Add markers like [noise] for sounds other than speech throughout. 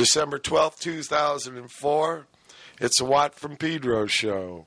December 12th, 2004. It's a Watt from Pedro show.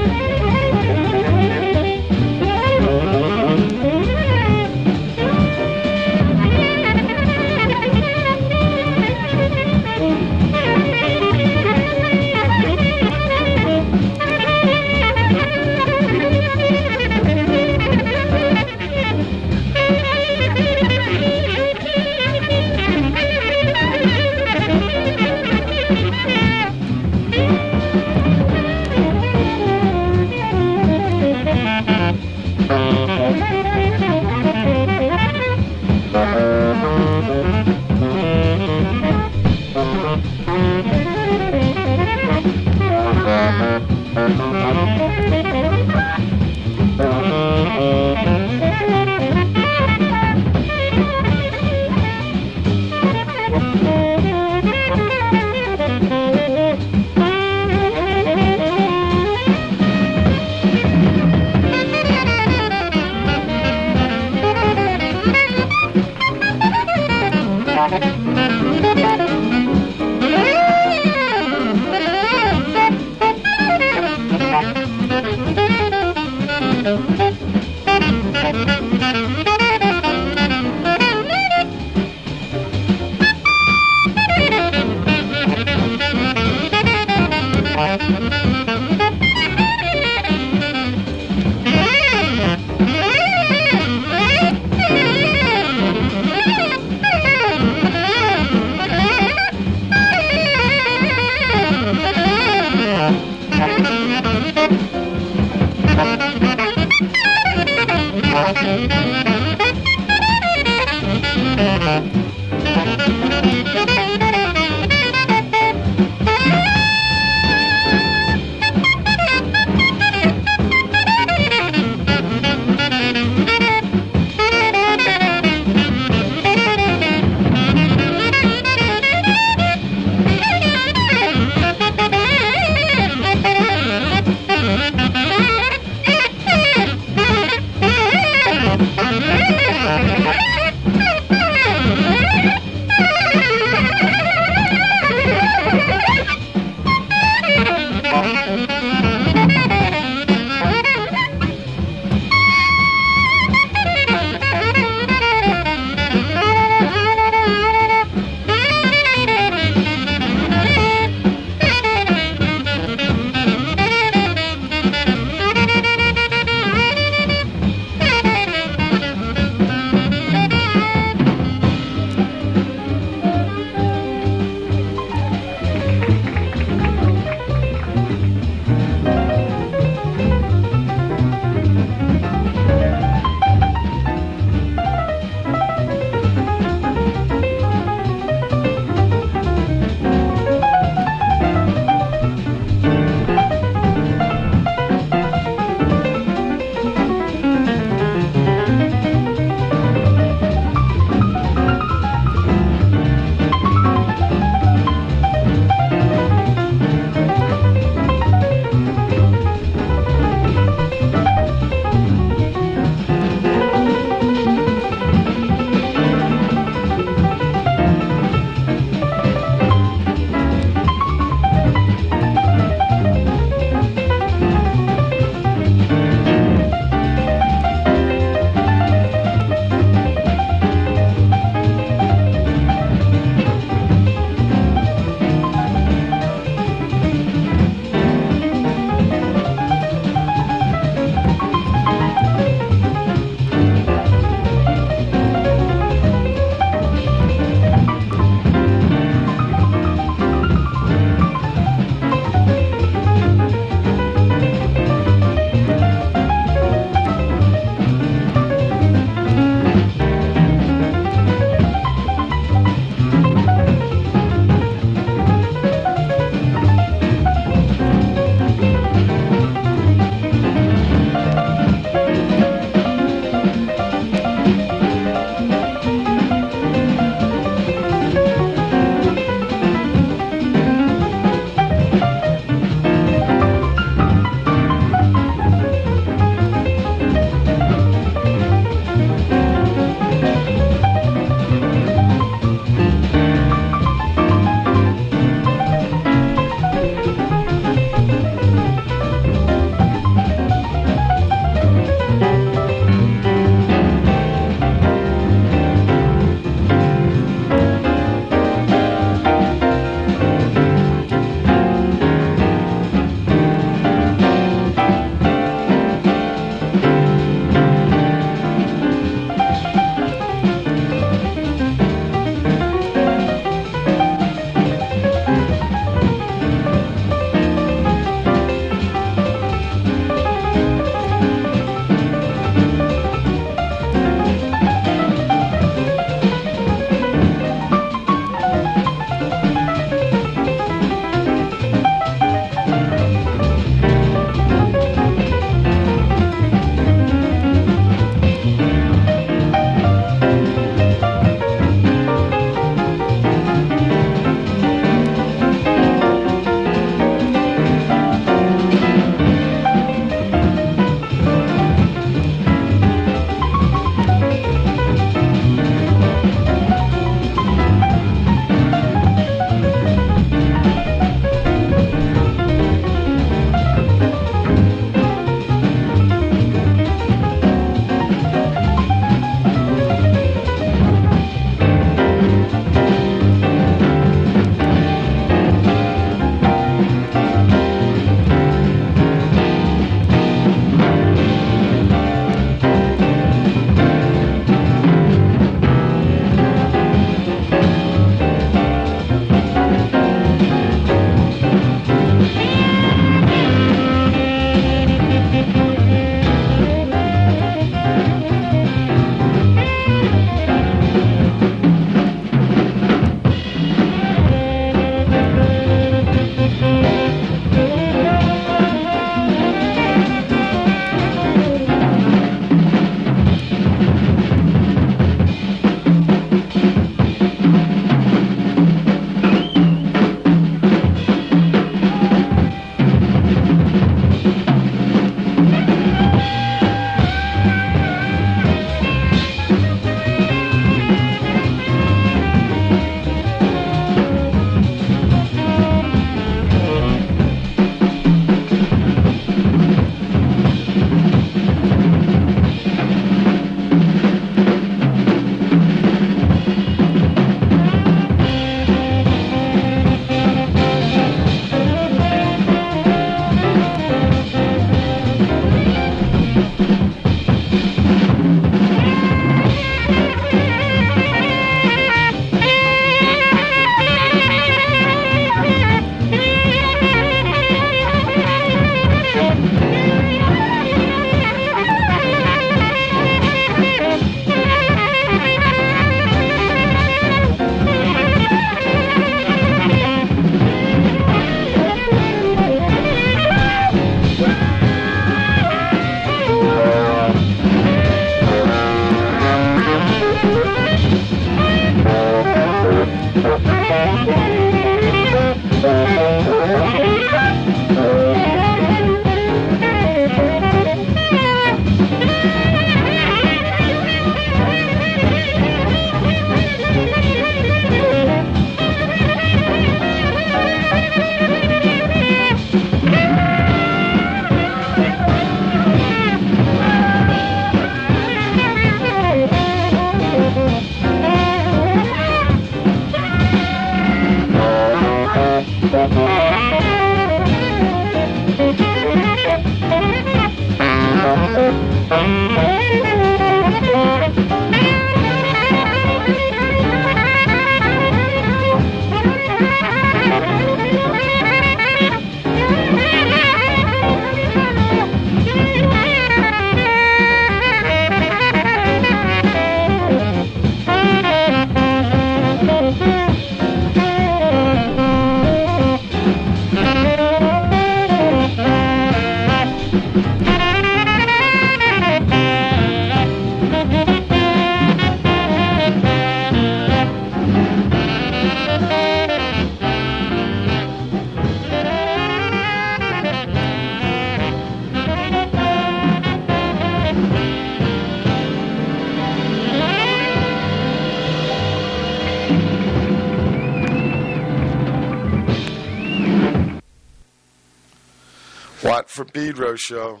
Watt from Pedro show.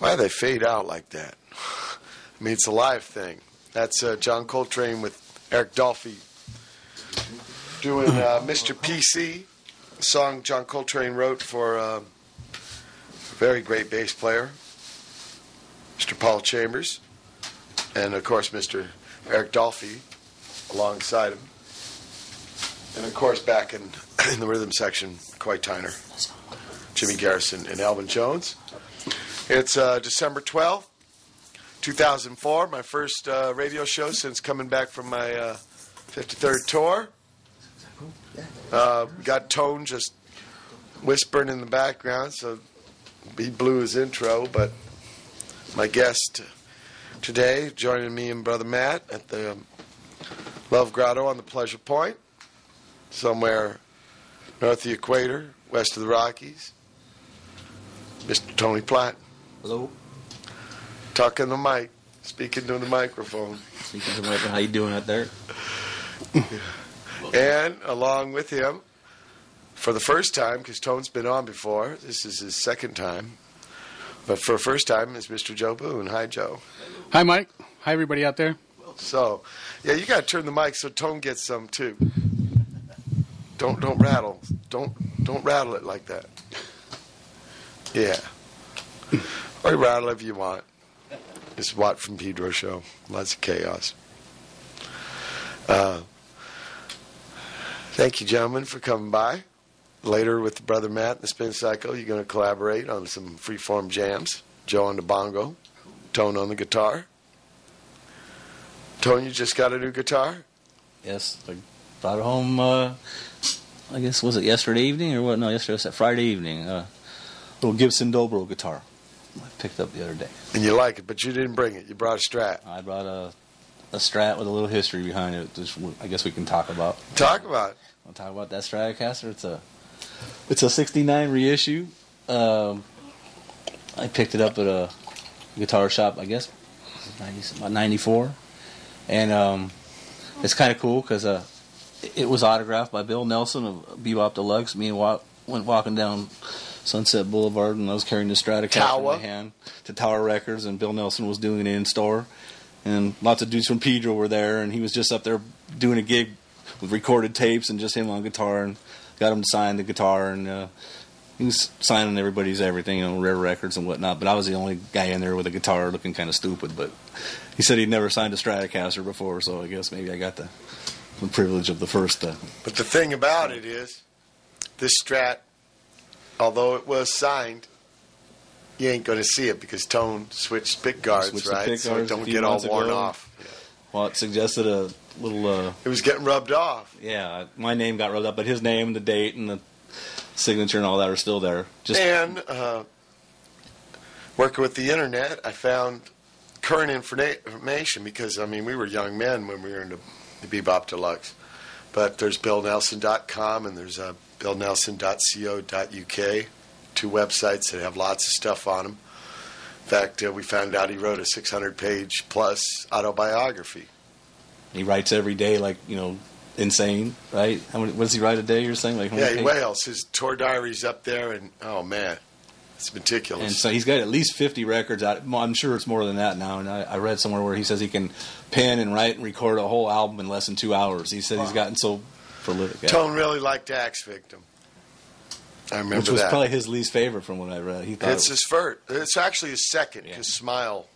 Why do they fade out like that? [laughs] I mean, it's a live thing. That's uh, John Coltrane with Eric Dolphy doing uh, [laughs] Mr. PC, a song John Coltrane wrote for uh, a very great bass player, Mr. Paul Chambers, and of course, Mr. Eric Dolphy alongside him. And of course, back in, [laughs] in the rhythm section, McCoy Tyner. Jimmy Garrison and Elvin Jones. It's uh, December 12th, 2004, my first uh, radio show since coming back from my uh, 53rd tour. Uh, got Tone just whispering in the background, so he blew his intro, but my guest today, joining me and Brother Matt at the Love Grotto on the Pleasure Point, somewhere north of the equator, west of the Rockies. Mr. Tony Platon. Hello. Talking the mic, speaking to the microphone. Speaking to Michael, how you doing out there? [laughs] And along with him, for the first time, because Tone's been on before, this is his second time, but for the first time is Mr. Joe Boon. Hi, Joe. Hi, Mike. Hi, everybody out there. So, yeah, you got to turn the mic so Tone gets some too. Don't don't rattle. Don't don't rattle it like that. Yeah. Or rattle if you want. It's Watt from Pedro show. Lots of chaos. Uh, thank you, gentlemen, for coming by. Later with Brother Matt and the Spin Cycle, you're going to collaborate on some freeform jams. Joe on the bongo, Tone on the guitar. Tone, you just got a new guitar? Yes, I brought it home. Uh, I guess was it yesterday evening or what? No, yesterday was that Friday evening. Uh, little Gibson Dobro guitar. I picked up the other day. And you like it, but you didn't bring it. You brought a Strat. I brought a a Strat with a little history behind it. Which I guess we can talk about. Talk about it. I'll talk about that Stratocaster. It's a it's a '69 reissue. Um, I picked it up at a guitar shop. I guess 90, about '94, and um, it's kind of cool because uh, it was autographed by Bill Nelson of Bebop Deluxe. Me and Wa- went walking down Sunset Boulevard, and I was carrying the Stratocaster in my hand to Tower Records, and Bill Nelson was doing it in store, and lots of dudes from Pedro were there, and he was just up there doing a gig with recorded tapes and just him on guitar, and got him to sign the guitar, and uh, he was signing everybody's everything, you know, rare records and whatnot. But I was the only guy in there with a guitar, looking kind of stupid. But he said he'd never signed a Stratocaster before, so I guess maybe I got the, the privilege of the first. Uh, But the thing about it is, this Strat, although it was signed, you ain't going to see it because Tone switched pick guards, Switched right? pick so it guards a don't get all worn ago. off. well, it suggested a little. Uh, It was getting rubbed off. yeah, my name got rubbed up, but his name, the date, and the signature and all that are still there. Just and uh, working with the internet, I found current information because I mean we were young men when we were in the, the Bebop Deluxe. But there's BillNelson.com and there's uh, BillNelson.co.uk, two websites that have lots of stuff on them. In fact, uh, we found out he wrote a 600 page plus autobiography. He writes every day, like you know, insane, right? How many, what does he write a day? You're saying like Yeah, he wails. His tour diary's up there, and oh man, it's meticulous. And so he's got at least 50 records out. I'm sure it's more than that now. And I, I read somewhere where he says he can pen and write and record a whole album in less than two hours. He said he's gotten so prolific. at it. Tone really liked Axe Victim. I remember that. which was that. probably his least favorite from what I read. He thought it's it was, his first. It's actually his second Yeah. because Smile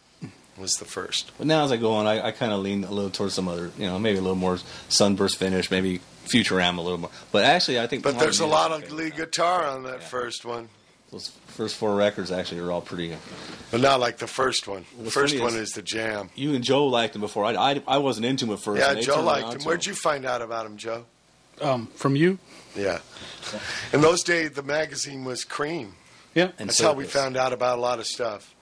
was the first. but now as I go on, I, I kind of lean a little towards some other, you know, maybe a little more Sunburst finish, maybe Futurama a little more. But actually, I think. But there's a lot of lead guitar on that Yeah. first one, Those first four records actually are all pretty. Uh, but not like the first one. The What's first one is- is the jam. You and Joe liked him before. I, I, I wasn't into him at first. Yeah, Joe liked him. Where'd you find out about him, Joe? Um, from you? Yeah. In those days, the magazine was Creem. Yeah. And That's how we found out about a lot of stuff.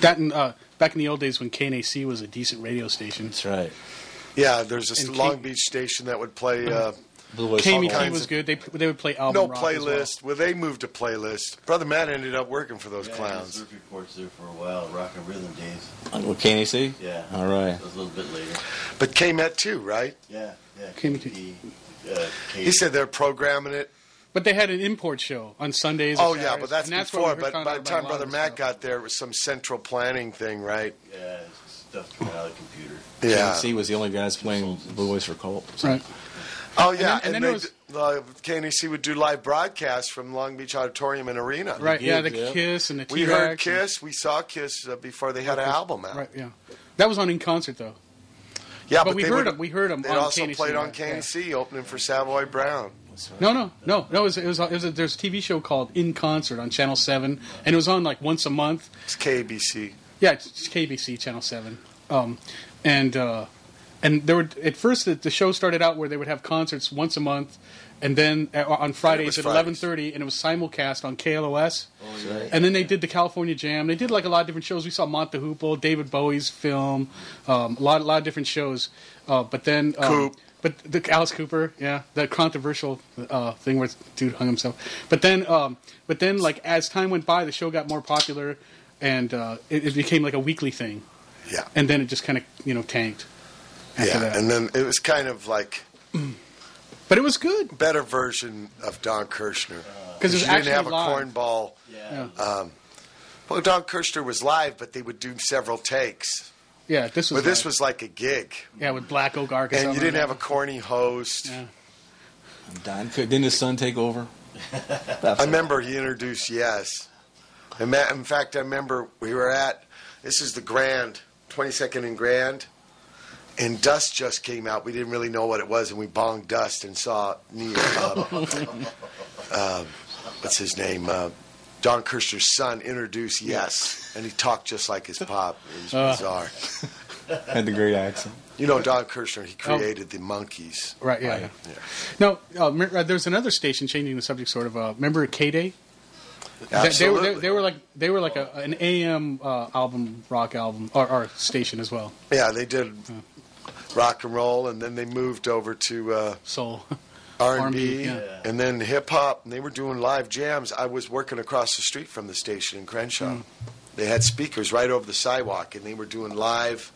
That and, uh, back in the old days when KNAC was a decent radio station. That's right. Yeah, there's this And Long King- Beach station that would play uh, Blue Voice KMET kinds was good. They they would play album no rock as well. playlist. Well. they moved to playlist. Brother Matt ended up working for those yeah, clowns. Surf reports there for a while, rock and rhythm days. With KNAC? Yeah. All right. That was a little bit later. But K-Met too, right? Yeah, yeah. Came to- the, uh, K- He said they're programming it. But they had an import show on Sundays. Oh yeah, but that's and where before. But by the time Brother Matt stuff. got there, it was some central planning thing, right? yeah, stuff coming out of the computer. Yeah. KNAC was the only guys playing Blue Voice for Cult. right. Oh yeah, and then- and then they, it was- uh, KNAC would do live broadcasts from Long Beach Auditorium and Arena. Right, yeah, the yeah. Kiss and the We T-Rex we heard and- Kiss. We saw Kiss uh, before they had an album out. Right, yeah. That was on in concert though. Yeah, But we they heard would- we heard 'em They also KNAC, played on right, yeah. KNC, opening for Savoy Brown. No, no, no, no. It was it was, it was a, there's a TV show called In Concert on Channel Seven, and it was on like once a month. It's KABC. Yeah, it's KABC Channel Seven. Um, and uh, and there were at first the, the show started out where they would have concerts once a month, and then uh, on Fridays at eleven thirty, and it was simulcast on KLOS. Oh, yeah. And then they did the California Jam. They did like a lot of different shows. We saw Mott the Hoople, David Bowie's film, um, a lot, a lot of different shows. Uh, but then, um, Coop. but the Alice Cooper, yeah, that controversial uh, thing where dude hung himself. But then, um, but then, like as time went by, the show got more popular, and uh, it, it became like a weekly thing. Yeah. And then it just kind of you know tanked. After Yeah, that. and then it was kind of like but it was good better version of Don Kirshner. Uh, because it was you actually didn't have a live. cornball. Yeah. Yeah. Um, well, Don Kirshner was live, but they would do several takes. Yeah, this was. But this live. was like a gig, yeah with Black Oak Arkansas. and you didn't have a corny host. Yeah. I'm. Could- Didn't his son take over? [laughs] I remember he introduced Yes. And ma- in fact, I remember we were at this is the Grand, 22nd and Grand, and Dust just came out. We didn't really know what it was, and we bonged Dust and saw Neil. Uh, [laughs] uh, what's his name? Uh, Don Kirshner's son introduced Yes, and he talked just like his pop. It was Uh. bizarre. [laughs] Had the great accent. You know, Don Kirshner, he created the Monkees. Right, yeah. Right. yeah. No, uh, uh, there's another station changing the subject, sort of. Uh, remember K Day? They, they, were, Absolutely. they, they were like they were like a, an AM uh, album, rock album, or, or station as well. Yeah, they did rock and roll, and then they moved over to uh, Soul. [laughs] R and R&B, and then hip hop. And they were doing live jams. I was working across the street from the station in Crenshaw. Mm. They had speakers right over the sidewalk, and they were doing live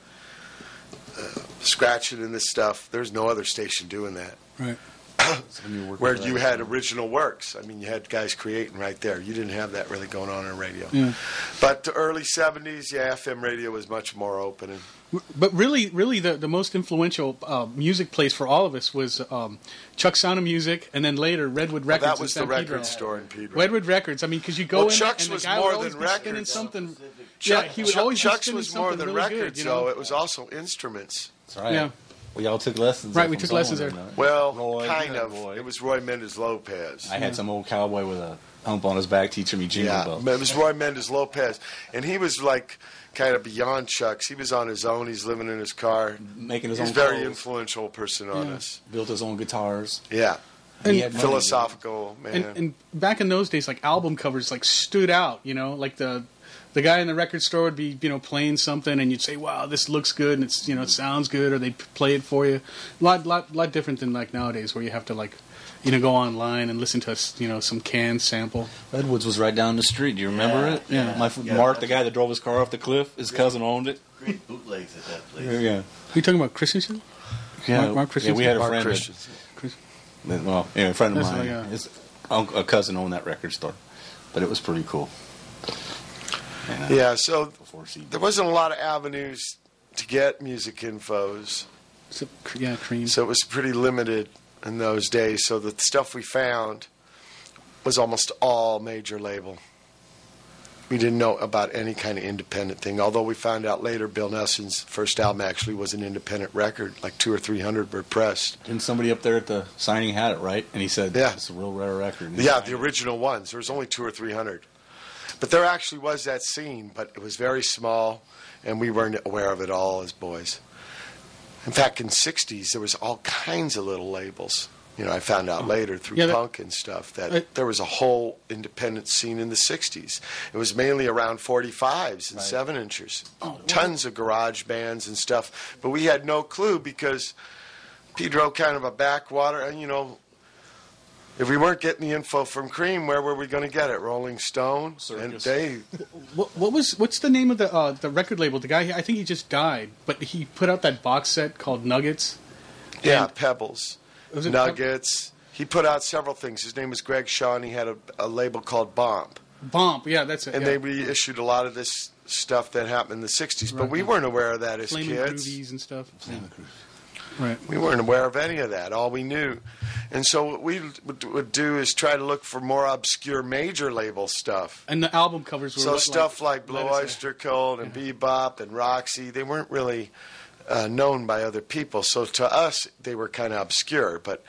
uh, scratching and this stuff. There's no other station doing that. right. [coughs] Where you had original works. I mean, you had guys creating right there. You didn't have that really going on in radio. Yeah. But the early '70s, yeah, FM radio was much more open. And But really, really, the, the most influential uh, music place for all of us was um, Chuck Sound of Music, and then later Redwood well, Records. that in was the San record Pedro. store in Pedro. Redwood Records. I mean, because you go Well, in Chuck's and the was guy more would always than be spinning records. something. Chuck, yeah, he would Chuck- always be Chuck's spinning was more than really records, good, you know? though. It was also instruments. That's right. Yeah. We all took lessons. Right, we took lessons someone, there. Well, Roy, kind of. Roy. It was Roy Mendez Lopez. I had some old cowboy with a hump on his back teaching me jingle Yeah, bells. it was Roy Mendez Lopez, and he was like kind of beyond Chuck's. He was on his own. He's living in his car. Making his He's own a very clothes, influential person on Yeah. us. built his own guitars. Yeah, He had philosophical man. And, and back in those days, like album covers like stood out. You know, like the the guy in the record store would be you know playing something, and you'd say, "Wow, this looks good," and it's you know it sounds good, or they would play it for you. A lot, lot, lot different than like nowadays, where you have to like you know go online and listen to you know some canned sample. Redwoods was right down the street. Do you remember Yeah, it? yeah. My f Yeah, Mark, the guy that drove his car off the cliff, his cousin owned it. Great bootlegs at that place. Yeah. Are you talking about Christensen? Yeah, Mark- Mark yeah, we had a Mark friend. Christensen. That, well, yeah, a friend of That's mine. like a- his uncle, a cousin owned that record store, but it was pretty cool. And, uh, Yeah, so there wasn't a lot of avenues to get music infos, So, yeah, Creem. so it was pretty limited in those days. So the stuff we found was almost all major label. We didn't know about any kind of independent thing, although we found out later Bill Nelson's first album actually was an independent record, like two or three hundred were pressed. Didn't somebody up there at the signing had it right? And he said, Yeah. it's a real rare record." And Yeah, signed the it. original ones. There was only two or three hundred. But there actually was that scene, but it was very small, and we weren't aware of it all as boys. In fact, in '60s, there was all kinds of little labels. You know, I found out later through Yeah, that- punk and stuff that Uh, there was a whole independent scene in the '60s. It was mainly around 45s and Right. seven inchers, tons of garage bands and stuff. But we had no clue because Pedro kind of a backwater, and you know, if we weren't getting the info from Creem, where were we going to get it? Rolling Stone, and Circus. they What, what was what's the name of the uh, the record label? The guy, I think he just died, but he put out that box set called Nuggets. yeah, And- Pebbles, Was it Nuggets. He put out several things. His name was Greg Shaw, and he had a, a label called Bomp, Bomp, yeah, that's it. and yeah. they reissued a lot of this stuff that happened in the '60s. But we weren't aware of that as Flaming kids. Groovies and stuff. Right. We weren't aware of any of that. All we knew, and so what we would, would do is try to look for more obscure major label stuff. And the album covers were So what, stuff like, Blue Oyster Cult and Bebop and Roxy, they weren't really uh, known by other people. So to us, they were kind of obscure, but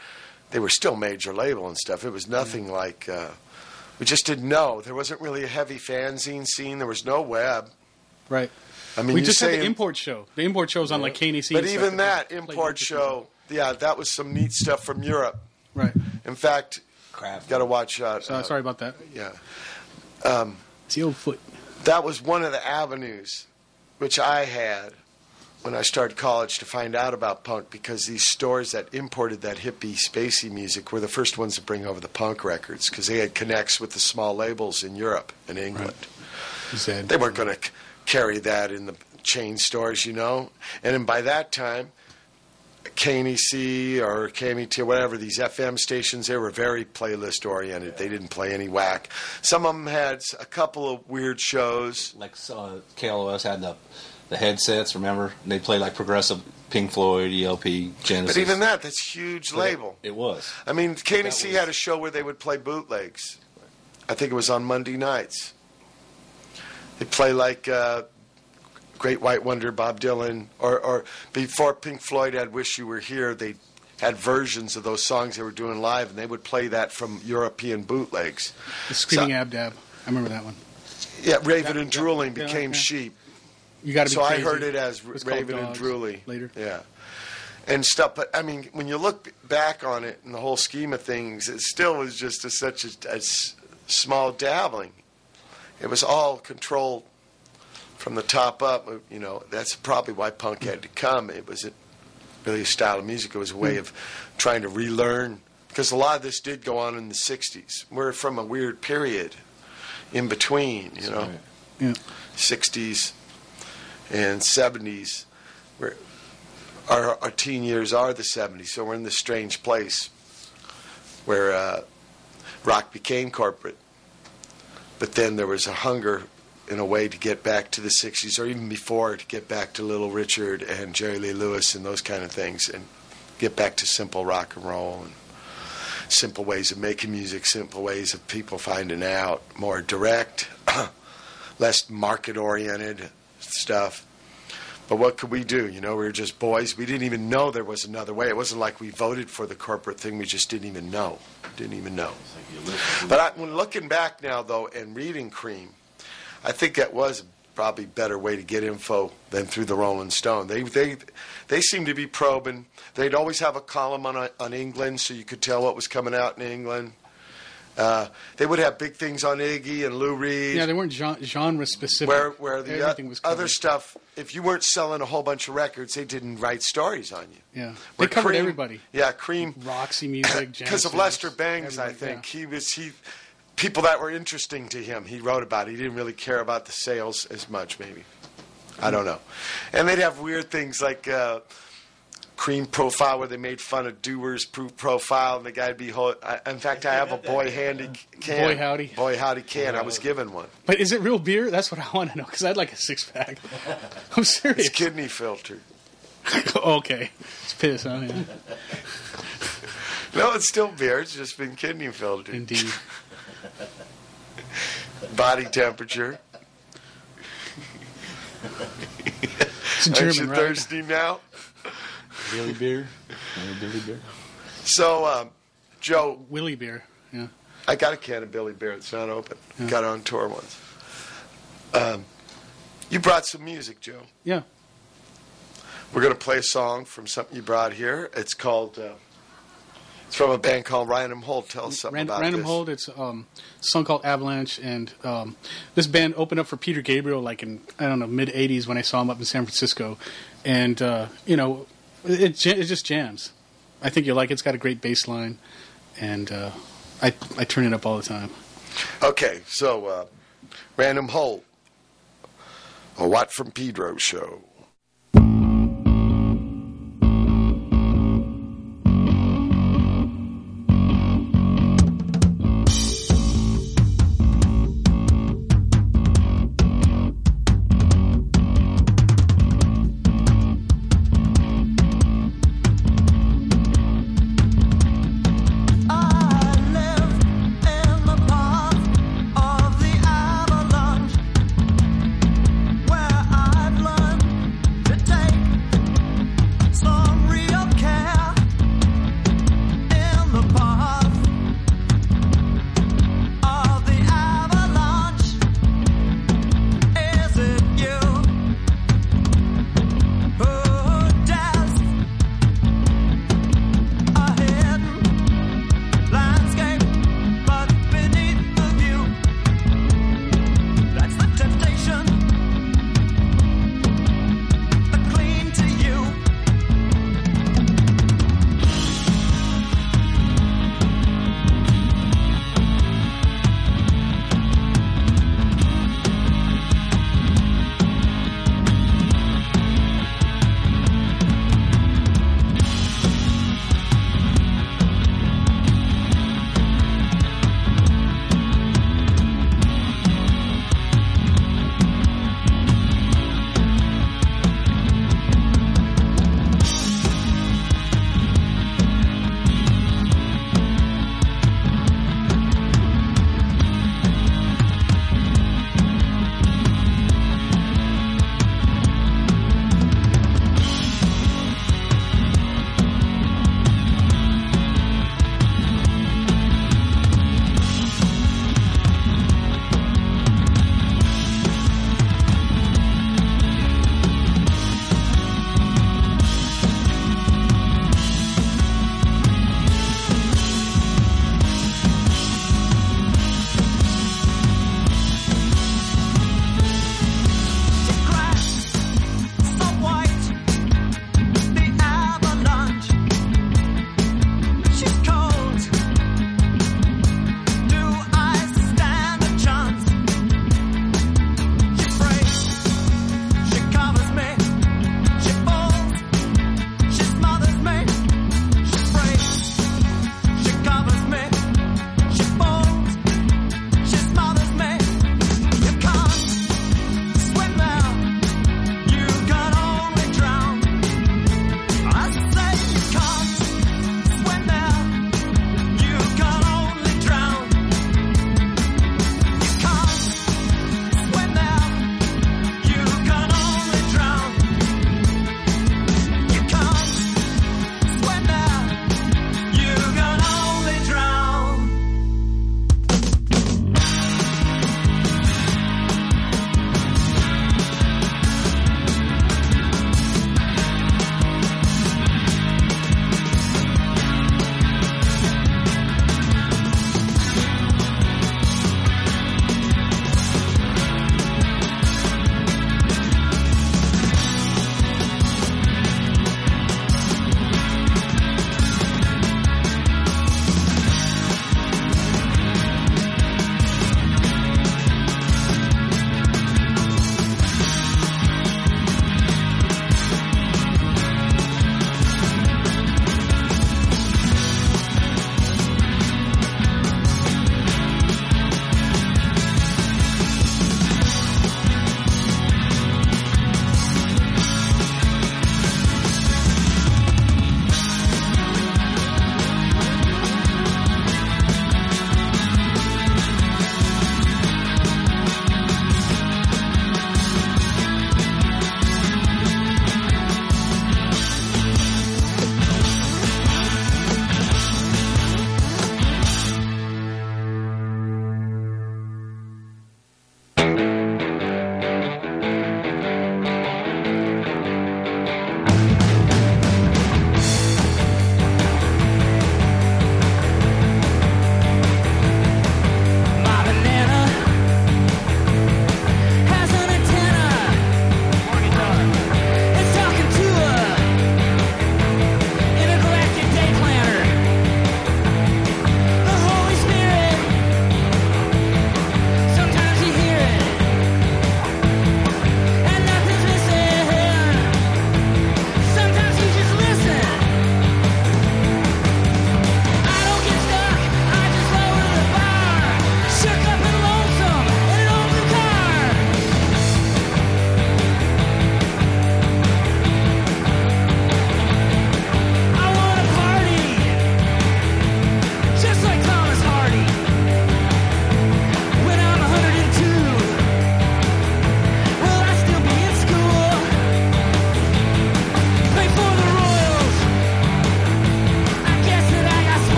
they were still major label and stuff. It was nothing like uh, we just didn't know. There wasn't really a heavy fanzine scene. There was no web. Right. I mean, we you just had the import show. The import show was on like KNC. but even that played import show, yeah, that was some neat stuff from Europe. Right. In fact, Kraft. got to watch out. So, sorry about that. Uh, yeah. Um, um, it's the old foot. that was one of the avenues which I had when I started college to find out about punk because these stores that imported that hippie spacey music were the first ones to bring over the punk records because they had connects with the small labels in Europe and England. Zed. They weren't going to c- carry that in the chain stores, you know. And then by that time, KNAC or KMET whatever these FM stations, they were very playlist oriented. They didn't play any whack. Some of them had a couple of weird shows. like uh, KLOS had the the headsets. Remember, they played like progressive Pink Floyd, ELP, Genesis. But even that, that's huge But label. It, was. I mean, KNC was- had a show where they would play bootlegs. I think it was on Monday nights. They play like uh, Great White Wonder, Bob Dylan, or, or before Pink Floyd had "Wish You Were Here," they had versions of those songs they were doing live, and they would play that from European bootlegs. The Screaming So- Ab Dab. I remember that one. Yeah, Raving Yeah, and Drooling yeah, became yeah. Sheep. You got to So I heard it as It Raving and Drooly later. Yeah. And stuff, but I mean, when you look back on it in the whole scheme of things, it still was just a, such a, a s- small dabbling. It was all controlled from the top up. You know, that's probably why punk had to come. It was a, really a style of music. It was a way of trying to relearn because a lot of this did go on in the '60s. We're from a weird period in between. You know. Right. Yeah. 60s and 70s. We're, our, our teen years are the 70s, so we're in this strange place where uh, rock became corporate. But then there was a hunger, in a way, to get back to the 60s, or even before, to get back to Little Richard and Jerry Lee Lewis and those kind of things, and get back to simple rock and roll and simple ways of making music, simple ways of people finding out, more direct, [coughs] less market oriented stuff. But what could we do? You know, we were just boys. We didn't even know there was another way. It wasn't like we voted for the corporate thing. We just didn't even know. Didn't even know. But I, when looking back now, though, and reading Creem, I think that was probably better way to get info than through the Rolling Stone. They they they seemed to be probing. They'd always have a column on on England, so you could tell what was coming out in England. Uh, they would have big things on Iggy and Lou Reed. Yeah, they weren't genre specific. where where the o- was other stuff, if you weren't selling a whole bunch of records, they didn't write stories on you. Yeah, they covered Creem- everybody. Yeah, Creem. Roxy [coughs] music, Because of Lester Bangs, I think he was he. People that were interesting to him, he wrote about. He didn't really care about the sales as much, maybe. I don't know. And they'd have weird things like uh, Creem Profile, where they made fun of Dewar's Pro- Profile, and the guy'd be. Ho- I, in fact, I have a Boy Howdy can. Boy Howdy. Boy Howdy can. I was given one. But is it real beer? That's what I want to know because I'd like a six pack. [laughs] I'm serious. It's kidney filtered. [laughs] okay, it's piss, huh? Yeah. [laughs] No, it's still beer. It's just been kidney filtered. Indeed. Body temperature. It's Aren't German, you right? thirsty now? Billy beer. Remember Billy beer. So, um, Joe, Willy beer. Yeah. I got a can of Billy Beer. It's not open. Got it on tour once. Um, you brought some music, Joe. Yeah. We're going to play a song from something you brought here. It's called. Uh, it's from a band called Random Hold. Tell us something Ran- about Random this. Hold. It's um, a song called Avalanche, and um, this band opened up for Peter Gabriel like in I don't know mid '80s when I saw him up in San Francisco, and uh, you know it, it just jams. I think you'll like it. It's got a great bass line, and uh, I I turn it up all the time. Okay, so uh, Random Hold, A Watt from Pedro show.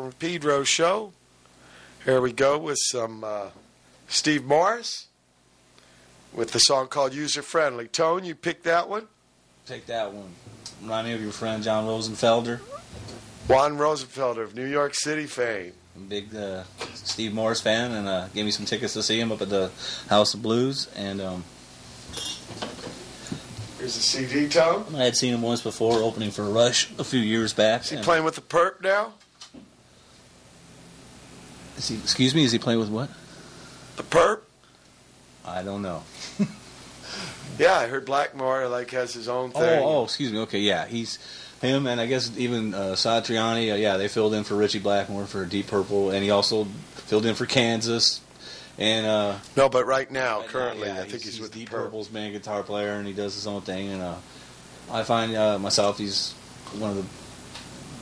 From Pedro show. Here we go with some uh, Steve Morse with the song called User Friendly. Tone, you pick that one? Take that one. Remind me of your friend John Rosenfelder. Juan Rosenfelder of New York City fame. I'm a big uh, Steve Morse fan, and uh, gave me some tickets to see him up at the House of Blues. And um, Here's the CD, Tone. I had seen him once before, opening for Rush a few years back. Is he playing with the Perp now? Is he- excuse me, is he playing with what? The Perp? I don't know. [laughs] Yeah, I heard Blackmore like has his own Oh, thing. oh, excuse me. Okay, yeah, he's him, and I guess even uh, Satriani. Uh, yeah, they filled in for Ritchie Blackmore for Deep Purple, and he also filled in for Kansas. And uh, No, but right now, right now, currently, yeah, I think he's, with Deep Perp. Purple's main guitar player, and he does his own thing. And uh, I find uh, myself he's one of the,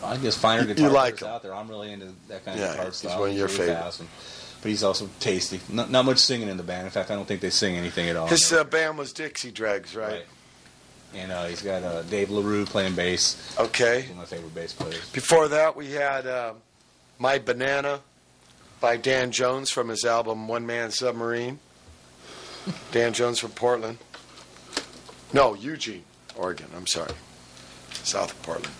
I guess, finer You- you guitar like out there. I'm really into that kind Yeah, of guitar style. he's one of your really favorite. but he's also tasty. Not, not much singing in the band. In fact, I don't think they sing anything at all. His uh, band was Dixie Dregs, right? Right. And uh, he's got uh, Dave LaRue playing bass. Okay. One of my favorite bass players. Before that, we had uh, My Banana by Dan Jones from his album One Man Submarine. [laughs] Dan Jones from Portland. No, Eugene, Oregon. I'm sorry. South of Portland.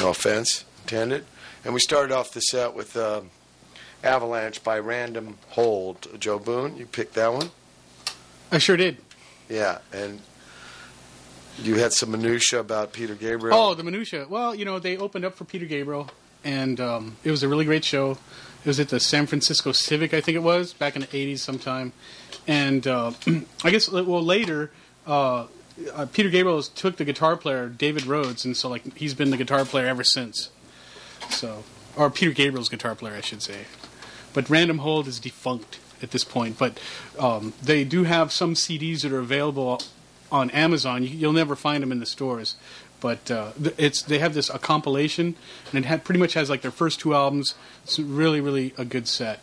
No offense intended. And we started off the set with uh, Avalanche by Random Hold. Joe Boon, you picked that one? I sure did. Yeah. And you had some minutia about Peter Gabriel. Oh, the minutia. Well, you know, they opened up for Peter Gabriel, and um, it was a really great show. It was at the San Francisco Civic, I think it was, back in the '80s sometime. And uh, [clears throat] I guess well later, uh, uh, Peter Gabriel took the guitar player David Rhodes, and so like he's been the guitar player ever since. So, or Peter Gabriel's guitar player, I should say. But Random Hold is defunct at this point. But um, they do have some CDs that are available on Amazon. You, you'll never find them in the stores. But uh, it's they have this a compilation, and it had, pretty much has like their first two albums. It's really, really a good set,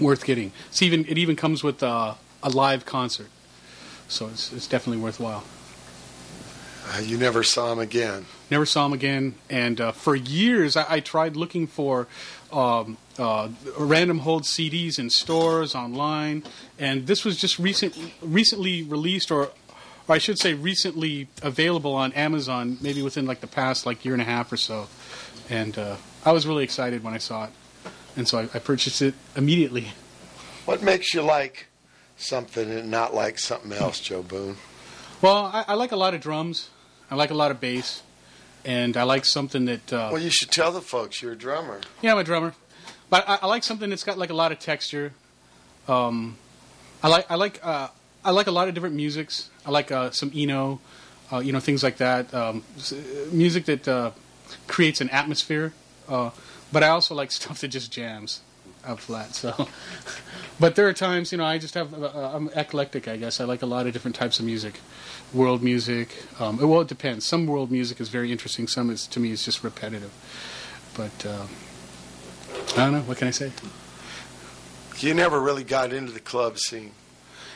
worth getting. It's even it even comes with uh, a live concert, so it's it's definitely worthwhile. Uh, you never saw him again. Never saw him again, and uh, for years I, I tried looking for um, uh, random hold CDs in stores online, and this was just recent, recently released, or, or I should say, recently available on Amazon. Maybe within like the past like year and a half or so, and uh, I was really excited when I saw it, and so I, I purchased it immediately. What makes you like something and not like something else, Joe Boon? Well, I, I like a lot of drums, I like a lot of bass, and I like something that. Uh, Well, you should tell the folks you're a drummer. Yeah, I'm a drummer, but I, I like something that's got like a lot of texture. Um, I like I like uh, I like a lot of different musics. I like uh, some Eno, uh, you know, things like that. Um, music that uh, creates an atmosphere. Uh, but I also like [laughs] stuff that just jams out flat. So, [laughs] but there are times, you know, I just have uh, I'm eclectic. I guess I like a lot of different types of music, world music. Um, well, it depends. Some world music is very interesting. Some is to me is just repetitive. But um, I don't know. What can I say? You never really got into the club scene.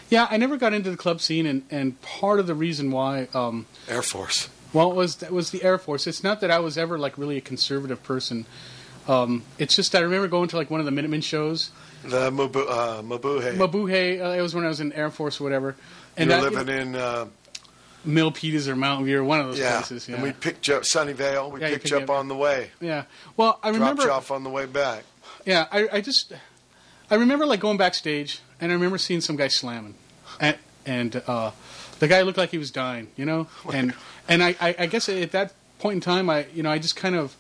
Yeah, I never got into the club scene, and, and part of the reason why, um, Air Force. well, it was that was the Air Force. It's not that I was ever like really a conservative person. Um, it's just I remember going to like one of the Minutemen shows. The Mabu, uh, Mabuhay. Mabuhay, uh, it was when I was in Air Force or whatever. you And were that- living in, uh, Milpitas or Mountain View or one of those yeah. places. Yeah. And we picked you up, Sunnyvale. We Yeah, picked you up up. on the way. yeah. Well, I Dropped remember. you off on the way back. Yeah, I, I just I remember like going backstage and I remember seeing some guy slamming, and and uh, the guy looked like he was dying, you know, [laughs] and and I, I I guess at that point in time I you know I just kind of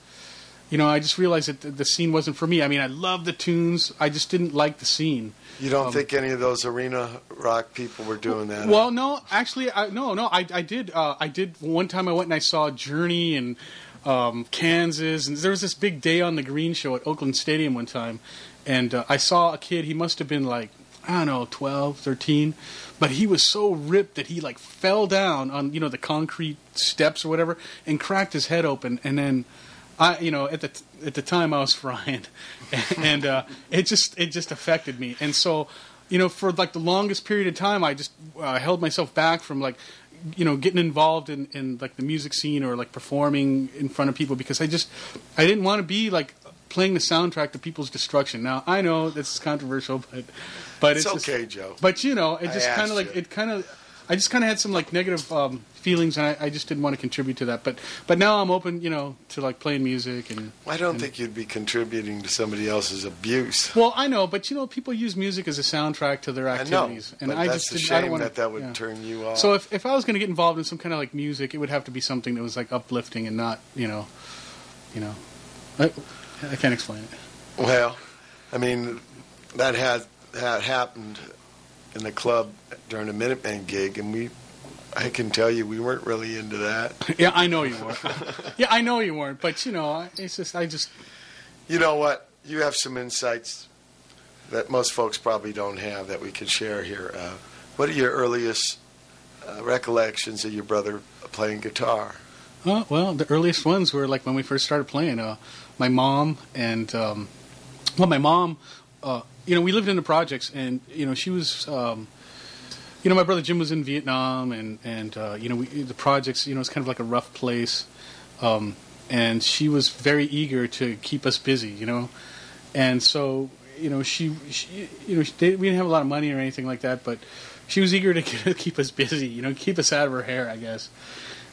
you know I just realized that the, scene wasn't for me. I mean I love the tunes, I just didn't like the scene. You don't think any of those arena rock people were doing that? Um, Well, no, actually, I, no, no, I, I did. Uh, I did. One time, I went and I saw Journey and um, Kansas, and there was this big day on the Green show at Oakland Stadium one time, and uh, I saw a kid. He must have been like I don't know, 12, 13, but he was so ripped that he like fell down on you know the concrete steps or whatever and cracked his head open, and then. I, you know, at the at the time I was [laughs] frying, and uh, it just it just affected me, and so, you know, for like the longest period of time, I just uh, held myself back from like, you know, getting involved in, in like the music scene or like performing in front of people because I just I didn't want to be like playing the soundtrack to people's destruction. Now I know this is controversial, but but It's it's, just- okay, Joe. but you know, it just kind of like it kind of. I just kind of had some like negative um, feelings, and I, I just didn't want to contribute to that. But but now I'm open, you know, to like playing music and. I don't and- think you'd be contributing to somebody else's abuse. Well, I know, but you know, people use music as a soundtrack to their I know, activities, and I just didn't, I don't want that that would yeah. turn you off. So if, if I was going to get involved in some kind of like music, it would have to be something that was like uplifting and not, you know, you know, I, I can't explain it. Well, I mean, that had, had happened in the club during a Minutemen gig, and we, I can tell you, we weren't really into that. [laughs] Yeah, I know you weren't. yeah, I know you weren't, but you know, I- it's just I just You know what? You have some insights that most folks probably don't have that we can share here. Uh, what are your earliest uh, recollections of your brother playing guitar? Uh, well, the earliest ones were like when we first started playing. Uh, my mom and um, well, my mom, uh, you know, we lived in the projects, and you know, she was, um, you know, my brother Jim was in Vietnam, and and uh, you know, we, the projects, you know, it's kind of like a rough place, um, and she was very eager to keep us busy, you know, and so you know, she, she you know, they, we didn't have a lot of money or anything like that, but she was eager to [laughs] keep us busy, you know, keep us out of her hair, I guess.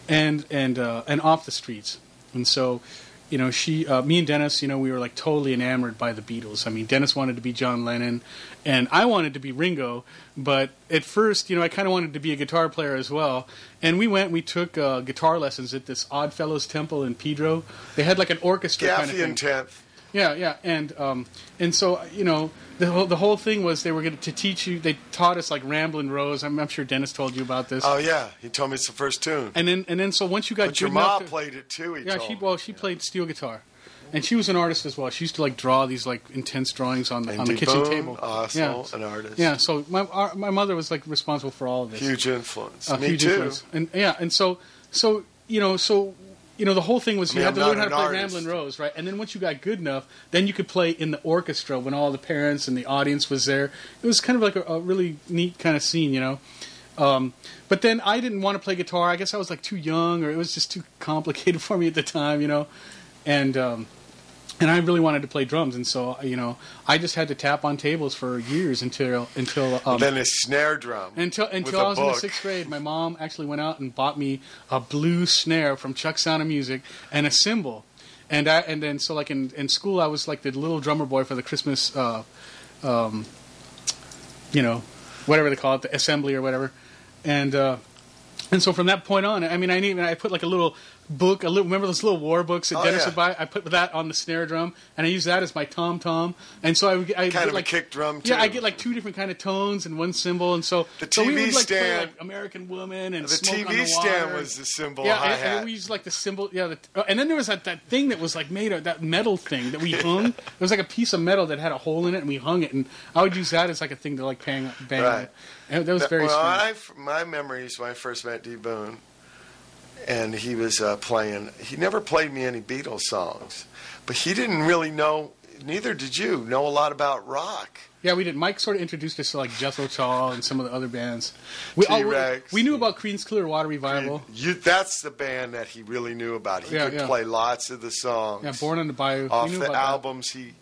And and uh, and off the streets. And so, you know, she, uh, me and Dennis, you know, we were like totally enamored by the Beatles. I mean, Dennis wanted to be John Lennon, and I wanted to be Ringo. But at first, you know, I kind of wanted to be a guitar player as well. And we went, we took uh, guitar lessons at this Odd Fellows Temple in Pedro. They had like an orchestra kind of Gaffey thing. and Tenth. Yeah, yeah, and um, and so you know the whole, the whole thing was they were going to teach you. They taught us like Ramblin' Rose. I'm, I'm sure Dennis told you about this. Oh yeah, he told me it's the first tune. and then and then so once you got But your mom to- played it too. He yeah, she well, she played steel guitar, and she was an artist as well. She used to like draw these like intense drawings on the And on the kitchen table. also yeah, an artist. yeah. So my our, my mother was like responsible for all of this. Huge influence. A me huge too. influence. And yeah, and so so you know so. You know the whole thing was I you mean, had to I'm learn how to play artist. Ramblin' Rose, right? And then once you got good enough, then you could play in the orchestra when all the parents and the audience was there. It was kind of like a, a really neat kind of scene, you know. Um, but then I didn't want to play guitar. I guess I was like too young, or it was just too complicated [laughs] for me at the time, you know. And um, and I really wanted to play drums, and so you know I just had to tap on tables for years until until um, then a snare drum. until until I was in the sixth grade. My mom actually went out and bought me a blue snare from Chuck Sound of Music and a cymbal. And I and then so like in, in school I was like the little drummer boy for the Christmas uh, um, you know, whatever they call it, the assembly or whatever. And uh, and so from that point on, I mean, I even I put like a little book, a little remember those little war books that Oh, Dennis yeah. would buy. I put that on the snare drum, and I use that as my tom tom. And so I would get, I Kind of a like kick drum, Yeah, I get like two different kind of tones and one cymbal, and so The so we TV would like play stand- like American Woman and The TV the stand was the symbol Yeah, and, and then we used like the symbol. Yeah, the, oh, and then there was that, that thing that was like made of that metal thing that we hung. it was like a piece of metal that had a hole in it, and we hung it. And I would use that as like a thing to like bang bang. Right. And that was very well. I, my memories when I first met D Boon, and he was uh, playing. He never played me any Beatles songs, but he didn't really know. Neither did you know a lot about rock. Yeah, we did. Mike sort of introduced us to like Jethro Tull and some of the other bands. We, oh, we- we knew about Creedence Clearwater Revival. You, that's the band that he really knew about. He Yeah, could yeah. play lots of the songs. Yeah, Born on the Bayou. off knew the about that. albums. He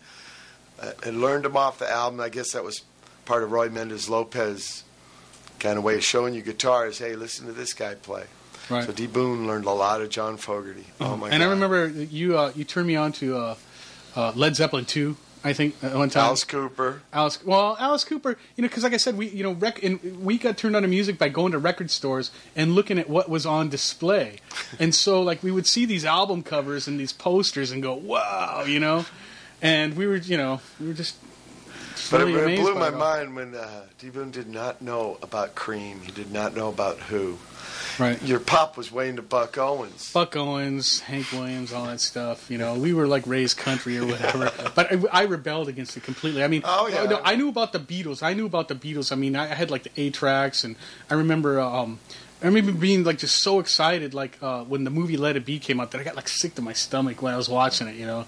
uh, had learned them off the album. I guess that was part of Roy Mendez Lopez kind of way of showing you guitars. Hey, listen to this guy play. Right. So D Boon learned a lot of John Fogerty. Oh my and god! I remember you uh, you turned me on to uh, uh, Led Zeppelin two. I think at one time. Alice Cooper. Alice, well, Alice Cooper, you know, because like I said, we, you know, rec- and we got turned on to music by going to record stores and looking at what was on display, [laughs] and so like we would see these album covers and these posters and go, wow, you know, and we were, you know, we were just. But really it, it blew my it mind when uh, D Boon did not know about Cream. He did not know about Who. Right. Your pop was way into Buck Owens. Buck Owens, Hank Williams, all that stuff. You know, we were like raised country or whatever. [laughs] but I, I rebelled against it completely. I mean, Oh, yeah. no, I knew about the Beatles. I knew about the Beatles. I mean, I, I had like the A tracks, and I remember. Um, I remember being like just so excited, like uh, when the movie Let It Be came out, that I got like sick to my stomach when I was watching it. You know,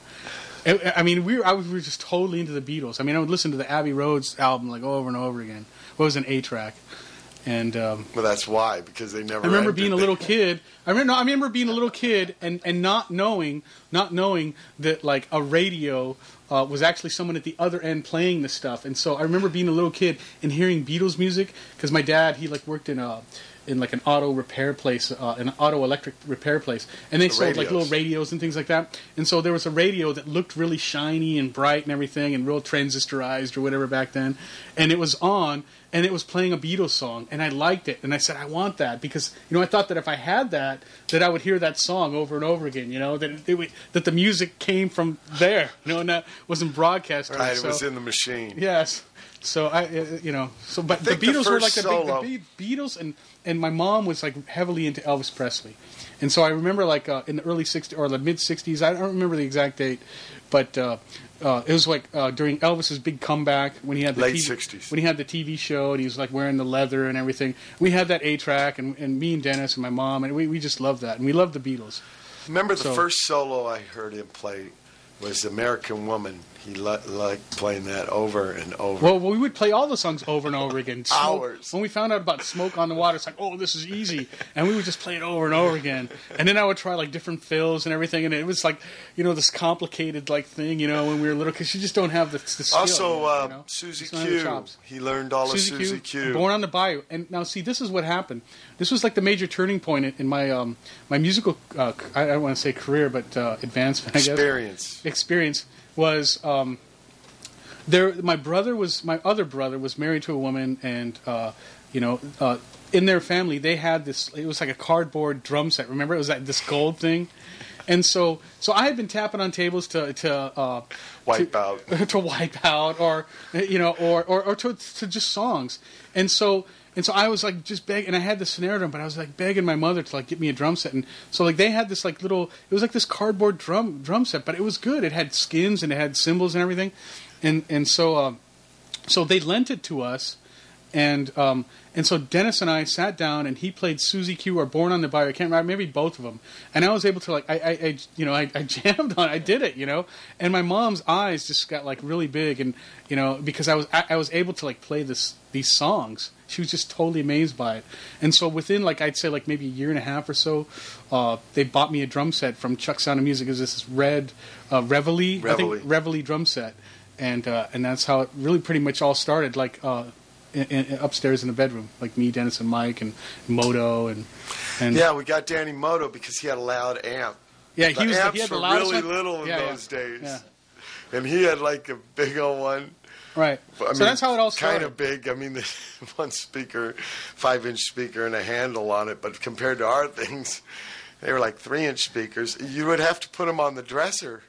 I, I mean, we were, I was, we were just totally into the Beatles. I mean, I would listen to the Abbey Roads album like over and over again. What was an A track? and um, Well, that's why because they never. I remember being a little [laughs] kid. I remember, no, I remember being a little kid and, and not knowing, not knowing that like a radio uh, was actually someone at the other end playing the stuff. And so I remember being a little kid and hearing Beatles music because my dad he like worked in a in like an auto repair place, uh, an auto electric repair place, and they The sold like little radios and things like that. And so there was a radio that looked really shiny and bright and everything, and real transistorized or whatever back then. And it was on, and it was playing a Beatles song, and I liked it. And I said, I want that because you know I thought that if I had that, that I would hear that song over and over again. You know that it, would, that the music came from there. [laughs] You know, and that wasn't broadcast. Right, it was in the machine. Yes. So I, uh, you know, so but the think the Beatles were like the, big, the Be- Beatles, and and my mom was like heavily into Elvis Presley, and so I remember like uh, in the early '60s or the mid '60s, I don't remember the exact date, but uh, uh, it was like uh, during Elvis's big comeback when he had the Late TV, 60s. when he had the TV show and he was like wearing the leather and everything. We had that A track, and, and me and Dennis and my mom, and we, we just loved that, and we loved the Beatles. Remember the So- first solo I heard him play was "American Woman." He li- liked playing that over and over. Well, we would play all the songs over and over again. Smoke- Hours. When we found out about Smoke on the Water, it's like, oh, this is easy. And we would just play it over and over again. And then I would try like different fills and everything. And it was like, you know, this complicated like thing, you know, when we were little, because you just don't have the, the skill. also, you uh, know? Susie Just don't have the Q. He learned all Susie of Susie Q, Q. Born on the Bayou. And now, see, this is what happened. This was like the major turning point in, in my um, my musical, uh, I don't want to say career, but uh, advancement, I guess Experience. experience was um, there. My brother was my other brother was married to a woman, and uh, you know, uh, in their family they had this. It was like a cardboard drum set. Remember, it was like this gold thing. And so, so I had been tapping on tables to to uh, Wipe to, out. [laughs] to wipe out, or you know, or or, or to, to just songs. And so, and so I was like just begging, and I had the snare drum, but I was like begging my mother to like get me a drum set. And so like they had this like little, it was like this cardboard drum drum set, but it was good. It had skins and it had cymbals and everything. And and so, uh, so they lent it to us. And um, and so Dennis and I sat down, and he played Susie Q or Born on the Bayou. I can't remember, maybe both of them. And I was able to like, I, I, I you know, I, I [laughs] jammed on, it. I did it, you know. And my mom's eyes just got like really big, and you know, because I was I, I was able to like play this these songs. She was just totally amazed by it. And so within like I'd say like maybe a year and a half or so, uh, they bought me a drum set from Chuck Sound of Music. Was this red uh, Reveille, I think Reveille. Reveille drum set, and uh, and that's how it really pretty much all started. Like uh, in, in, upstairs in the bedroom, like me, Dennis, and Mike, and Moto, and and Yeah, we got Danny Moto because he had a loud amp. yeah, The he was amps he had the were really one. little in Yeah, yeah. those days. Yeah. And he had like a big old one. Right. I so mean, that's how it all started. Kind of big. I mean, [laughs] the one speaker, five inch speaker, and a handle on it. But compared to our [laughs] things, they were like three inch speakers. You would have to put them on the dresser.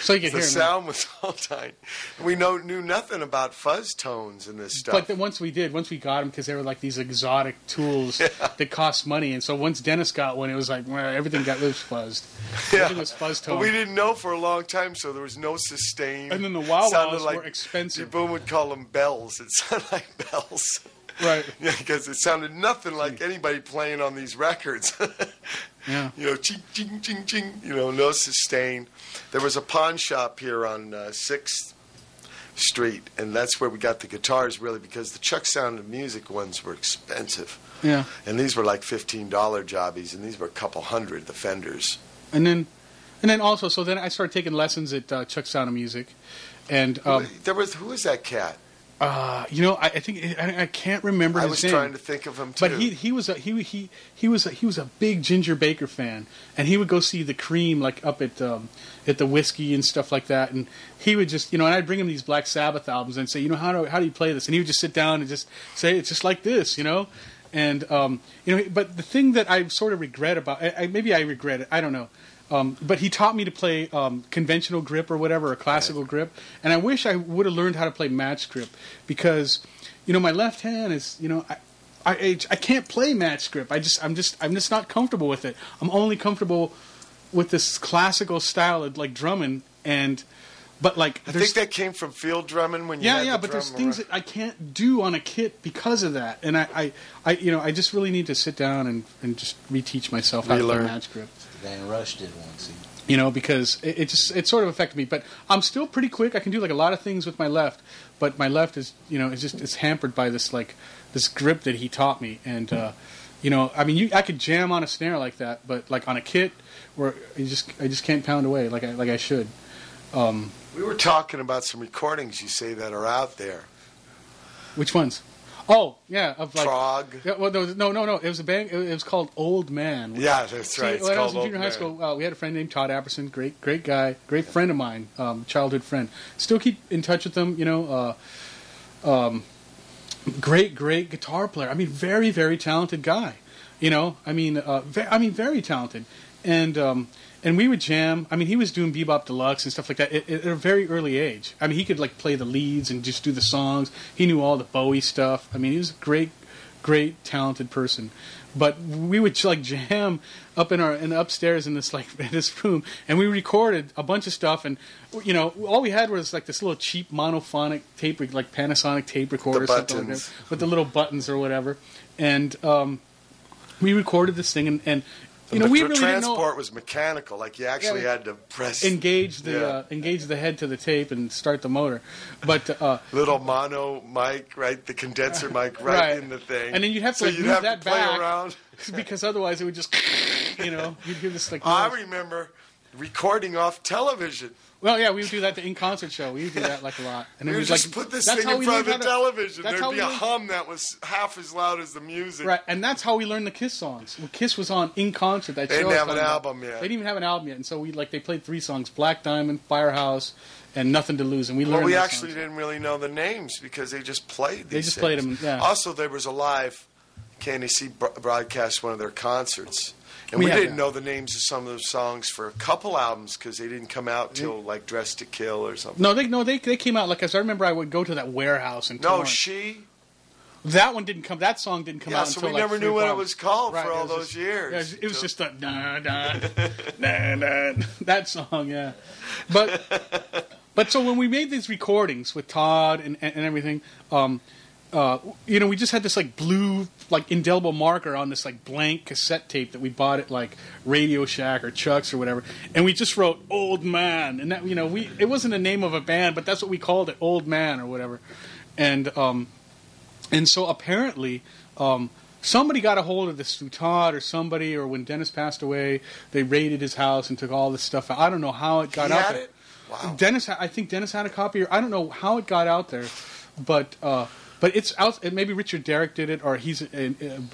So you could The hear sound was [laughs] all tight. We know, knew nothing about fuzz tones and this stuff. But then once we did, once we got them, because they were like these exotic tools that cost money, and so once Dennis got one, it was like well, everything got was fuzzed. Yeah. Everything was fuzz But tone. we didn't know for a long time, so there was no sustain. And then the wow Sounded wows like, were expensive. Boom would call them bells. It [laughs] sounded like bells. Right. Yeah, because it sounded nothing like anybody playing on these records. [laughs] Yeah. you know, ching, ching, ching, ching. You know, no sustain. There was a pawn shop here on uh, Sixth Street, and that's where we got the guitars, really, because the Chuck Sound of Music ones were expensive, Yeah. and these were like fifteen dollar jobbies, and these were a couple hundred. The Fenders. And then, and then also, so then I started taking lessons at uh, Chuck Sound of Music, and um, there was who was that cat? Uh, you know, I, I think I, I can't remember I was name. trying to think of him too. But he he was a he he he was a, he was a big Ginger Baker fan, and he would go see the Cream like up at um, at the whiskey and stuff like that, and he would just you know, and I'd bring him these Black Sabbath albums and say, you know, how do how do you play this? And he would just sit down and just say it's just like this, you know, and um, you know, but the thing that I sort of regret about I, I, maybe I regret it, I don't know. Um, but he taught me to play um, conventional grip or whatever, or classical grip, and I wish I would have learned how to play match grip because, you know, my left hand is, you know, I, I, I, can't play match grip. I just I'm just I'm just not comfortable with it. I'm only comfortable with this classical style of like drumming and but like I think that came from field drumming when you yeah yeah the but there's drum things around. that I can't do on a kit because of that and I, I, I you know I just really need to sit down and, and just reteach myself how to play match grip. Van Rush did once. see. you know, because it, it just it sort of affected me. But I'm still pretty quick. I can do like a lot of things with my left, but my left is you know it's just it's hampered by this like this grip that he taught me, and uh, you know, I mean, you I could jam on a snare like that, but like on a kit where you just I just can't pound away like I like I should. Um, We were talking about some recordings you say that are out there. which ones? Oh yeah, of like. Frog. Yeah, well, no, no, no, no. It was a band. It was called Old Man. Yeah, that's See, right. It's when I was in junior high school, uh, we had a friend named Todd Apperson. Great, great guy, great friend of mine, um, childhood friend. Still keep in touch with him. You know, uh, um, great, great guitar player. I mean, very, very talented guy. You know, I mean, uh, ve- I mean, very talented. And um, and we would jam. I mean, he was doing bebop deluxe and stuff like that at, at a very early age. I mean, he could like play the leads and just do the songs. He knew all the Bowie stuff. I mean, he was a great, great, talented person. But we would like jam up in our in upstairs in this like [laughs] in this room, and we recorded a bunch of stuff. And you know, all we had was like this little cheap monophonic tape, like Panasonic tape recorder, or something like that, with the little buttons or whatever. And um, we recorded this thing, and, and you know, we tr- really didn't know transport was mechanical. Like you actually Yeah. had to press engage the Yeah. uh, engage the head to the tape and start the motor. But uh, little mono mic, right? The condenser mic right, Right. in the thing. And then you'd have to, so like, you'd move have that to play back. around. [laughs] because otherwise it would just [laughs] you know you'd hear this like I remember recording off television. Well yeah we would do that the in concert show we would do that like a lot and We then would we'd just like put this thing in front of the television. There'd be a learned- hum that was half as loud as the music. Right, and that's how we learned the Kiss songs. Well, Kiss was on in concert. That They show didn't have an about. album yet. They didn't even have an album yet, and so we like they played three songs: Black Diamond, Firehouse, and Nothing to Lose. And we Well, learned. we actually songs. didn't really know the names because they just played. They just played them, yeah. Also, there was a live KNAC bro- broadcast one of their concerts, and We we, didn't that. know the names of some of those songs for a couple albums because they didn't come out till like "Dressed to Kill" or something. No, they no they they came out like as I remember. I would go to that warehouse and No, she. that one didn't come. That song didn't come Yeah, out so until we like never knew what it was called Right, for all those just- years. yeah, it was So- just a da, da, da, da, that song, yeah. But [laughs] but so when we made these recordings with Todd and, and, and everything, um, uh, you know, we just had this like blue like indelible marker on this like blank cassette tape that we bought at like Radio Shack or Chuck's or whatever, and we just wrote "Old Man," and that you know we it wasn't the name of a band, but that's what we called it, "Old Man" or whatever, and um, and so apparently, um, somebody got a hold of this through Todd or somebody, or when Dennis passed away, they raided his house and took all this stuff out. I don't know how it got He out there. it? Wow. Dennis, I think Dennis had a copy, or I don't know how it got out there, but uh, but it's out. and Maybe Richard Derrick did it, or he's uh,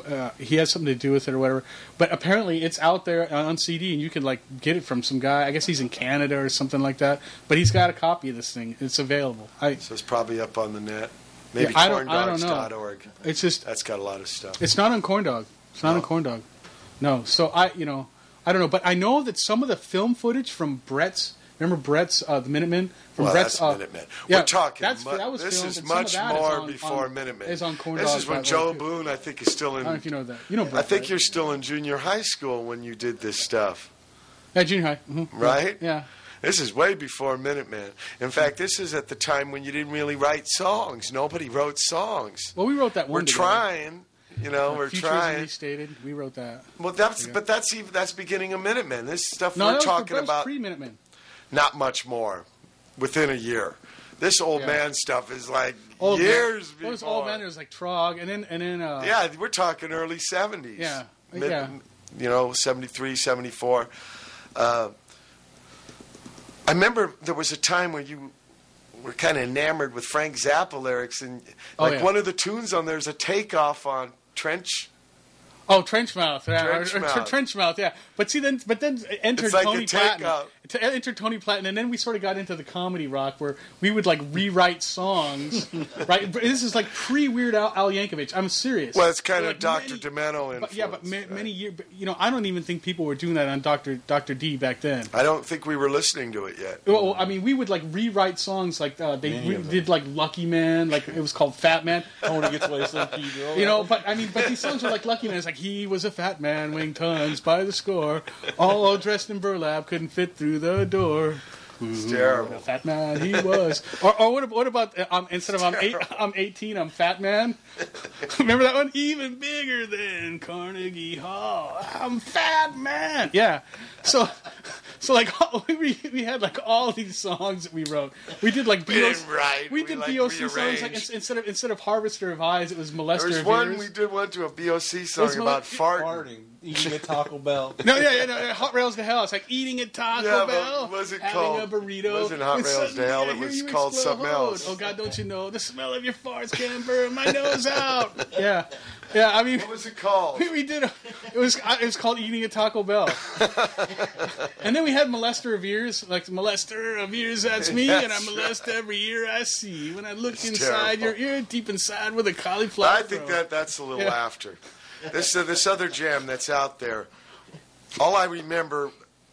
uh, he has something to do with it, or whatever. But apparently, it's out there on CD, and you can like get it from some guy. I guess he's in Canada or something like that. But he's got a copy of this thing. It's available. I. So it's probably up on the net. Maybe Yeah, I don't- I don't know. corndogs.org. It's just That's got a lot of stuff. It's not on Corn Dog. It's not No. on Corn Dog. No. So I, you know, I don't know, but I know that some of the film footage from Brett's. Remember Brett's uh, the Minutemen from well, Brett's. uh, Minutemen. yeah, We're talking. that's- mu- that was this filmed, is and some of much that is more on- before on- Minutemen. is on corn this is when Joe. Boon, I think, is still in. I don't know if you know that. You know Brett, I think right? you're still in junior high school when you did this stuff, yeah, junior high, Mhm. right? Yeah. This is way before Minutemen. In fact, this is at the time when you didn't really write songs. Nobody wrote songs. Well, we wrote that one. We're together. trying. You know, we're Futures trying. Restated. We wrote that. Well, that's but that's even that's beginning of Minutemen. This stuff No, we're talking about pre Minutemen. Not much more within a year. This old Yeah. man stuff is like Old years Man, before. What was old man? It was like Trog, and then and then. Uh, yeah, we're talking early 70s. Yeah, Mid- yeah. You know, 73, 74. Uh, I remember there was a time where you were kind of enamored with Frank Zappa lyrics, and Oh, like yeah. one of the tunes on there's a takeoff on Trench. Oh, Trenchmouth, yeah, or- or- Trenchmouth. Trenchmouth, yeah. But see, then, but then entered like Tony a Platon. To enter Tony Platon, and then we sort of got into the comedy rock where we would like rewrite songs. [laughs] right, this is like pre Weird Al, Al Yankovic. I'm serious. Well, it's kind Like of Dr. many- Demento influence. But yeah, but ma- right? many years. You know, I don't even think people were doing that on Doctor Doctor D back then. I don't think we were listening to it yet. Well, I mean, we would like rewrite songs like uh, they re- did like Lucky Man, like it was called Fat Man. I want to get to Slim Pedro. You know, but I mean, but these songs were like Lucky Man. It's like he was a fat man, weighing tons by the score, all, dressed in burlap, couldn't fit through the door. It's terrible. fat man he was. Or, or what, what about uh, um, instead of I'm eight, I'm 18, I'm fat man. [laughs] Remember that one? Even bigger than Carnegie Hall. I'm fat man. Yeah. So, So like [laughs] we we had like all these songs that we wrote. We did like BOC, write, we we, did like, BOC songs like instead of instead of Harvester of Eyes, it was Molester There was of one Ears. we did one to a BOC song about farting. Farting, eating a Taco Bell. [laughs] No, yeah, yeah, no, yeah, Hot Rails to Hell. It's like eating at Taco Yeah, Bell, was it having called- a burrito. wasn't Hot Rails to Hell, I it was you called something else. Oh God, don't you know the smell of your farts can burn my nose out? [laughs] Yeah, yeah. I mean, What was it called? we, [laughs] we did. A, it was it was called eating at Taco Bell. and then we had molester of ears, like molester of ears. That's me, and I That's molest every ear I see. When I look It's inside terrible. your ear, deep inside with a cauliflower. I think throat. that that's a little Yeah. after. This uh, this other jam that's out there. All I remember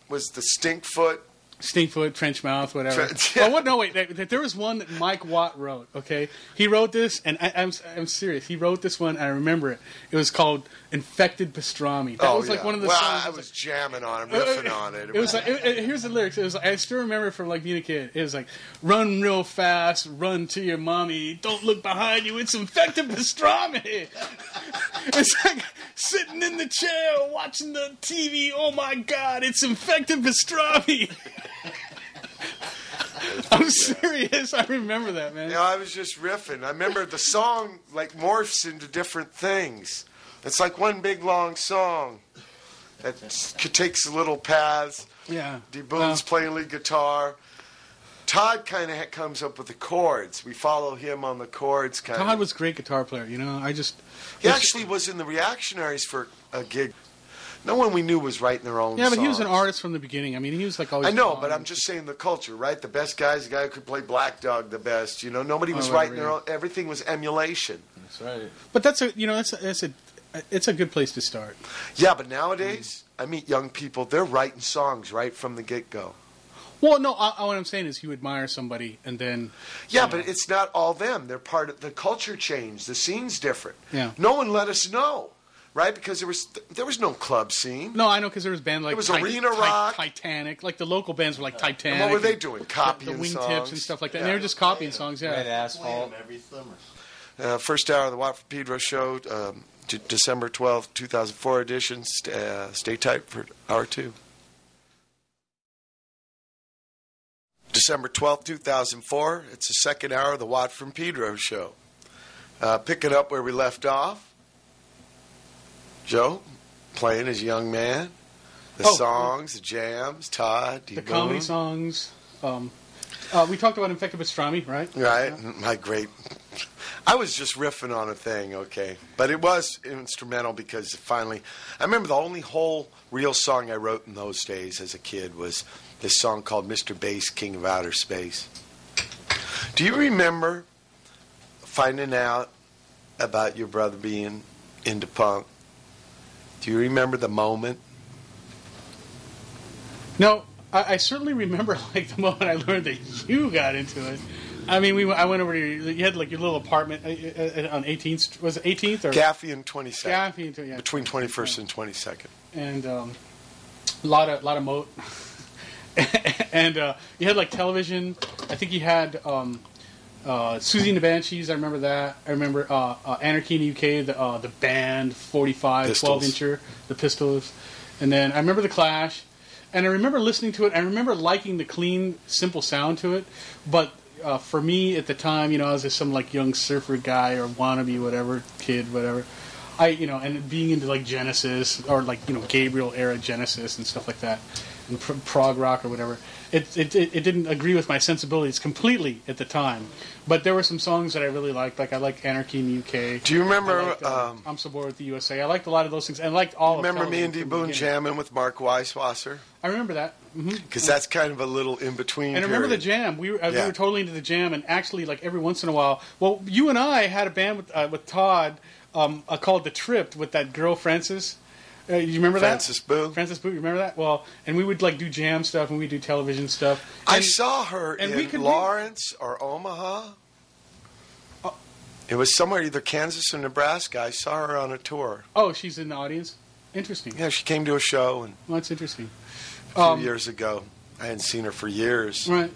was the Stinkfoot. Stinkfoot, trench mouth, whatever. Trench- [laughs] Oh, what? No, wait. There, there was one that Mike Watt wrote. Okay, he wrote this, and I, I'm I'm serious. He wrote this one. I remember it. It was called "Infected Pastrami." That oh was like yeah. one of the well, songs. I was jamming on it, Uh, riffing on it. It was like it, it- here's the lyrics. It was I still remember from like being a kid. It was like run real fast, run to your mommy. Don't look behind you. It's infected pastrami. [laughs] it's like sitting in the chair watching the TV. Oh my god, it's infected pastrami. [laughs] I'm serious. I remember that man. You know, I was just riffing. I remember the song like morphs into different things. It's like one big long song that takes little paths. Yeah. D Boon's playing lead guitar. Todd kind of comes up with the chords. We follow him on the chords. Kind Todd was a great guitar player. You know, I just He actually was in the Reactionaries for a gig. No one we knew was writing their own. yeah, but he was an artist from the beginning. I mean, he was like always. I know, but I'm just saying the culture, right? The best guys, the guy who could play Black Dog the best. You know, nobody oh, was Oh, writing yeah. their own. Everything was emulation. That's right. But that's a you know that's a, that's a it's a good place to start. Yeah, but nowadays I meet young people. They're writing songs right from the get go. Well, no, I, I, what I'm saying is you admire somebody and then Yeah, you but know. it's not all them. They're part of the culture change. The scene's different. Yeah. No one let us know, right? Because there was there was no club scene. no, I know because there was band like It was Ti- arena Ti- rock. Titanic, like the local bands were like Titanic. And what were they doing? The, Copying the wingtips songs and stuff like that. Yeah. And they were just copying songs. Red Yeah. Play asphalt. 'em every summer. Uh, first hour of the Watt from Pedro show, um, D- December twelfth, 2004 edition. St- uh, stay tight for hour two. December 12th, 2004. It's the second hour of the Watt from Pedro show. Uh, picking up where we left off. Joe, playing as a young man. The Oh, songs, the jams, Todd. The comedy songs. Um, uh, we talked about Infected Pastrami, right? Right, my great. I was just riffing on a thing, okay, but it was instrumental because finally, I remember the only whole real song I wrote in those days as a kid was this song called "Mr. Bass, King of Outer Space." Do you remember finding out about your brother being into punk? Do you remember the moment? No, I, I certainly remember [laughs] like the moment I learned that you got into it. I mean, we I went over to your, you had like your little apartment uh, uh, on 18th. Was it 18th or Gaffey and 22nd. Gaffey into- yeah. Between 21st and 22nd. and um, a lot of lot of Mott. [laughs] and uh, you had like television. I think you had um, uh, Siouxsie and the Banshees. I remember that. I remember uh, uh, Anarchy in the UK. The uh, the band 45 12 Pistols. incher, the Pistols, and then I remember the Clash. And I remember listening to it. I remember liking the clean, simple sound to it. But uh, for me at the time, you know, I was just some like young surfer guy or wannabe, whatever kid, whatever. I, you know, and being into like Genesis or like you know Gabriel era Genesis and stuff like that, and pr- prog rock or whatever. It, it it didn't agree with my sensibilities completely at the time, but there were some songs that I really liked. Like I liked Anarchy in the UK. Do you remember? Liked, uh, um, I'm so bored with the USA. I liked a lot of those things, and liked all. of remember me and D Boon jamming with Mark Weisswasser? I remember that. Because that's kind of a little in between. And remember the period. jam. We were, uh, we Yeah. were totally into the jam, and actually, like every once in a while, well, you and I had a band with uh, with Todd um, uh, called The Tripped with that girl Frances. Uh, you remember Francis that? Boo. Francis Boo. You remember that? Well, and we would like do jam stuff, and we do television stuff. I And- saw her and in we could- Lawrence or Omaha. It was somewhere either Kansas or Nebraska. I saw her on a tour. Oh, she's in the audience. Interesting. Yeah, she came to a show and Well, that's interesting. A few Um, years ago. I hadn't seen her for years. Right.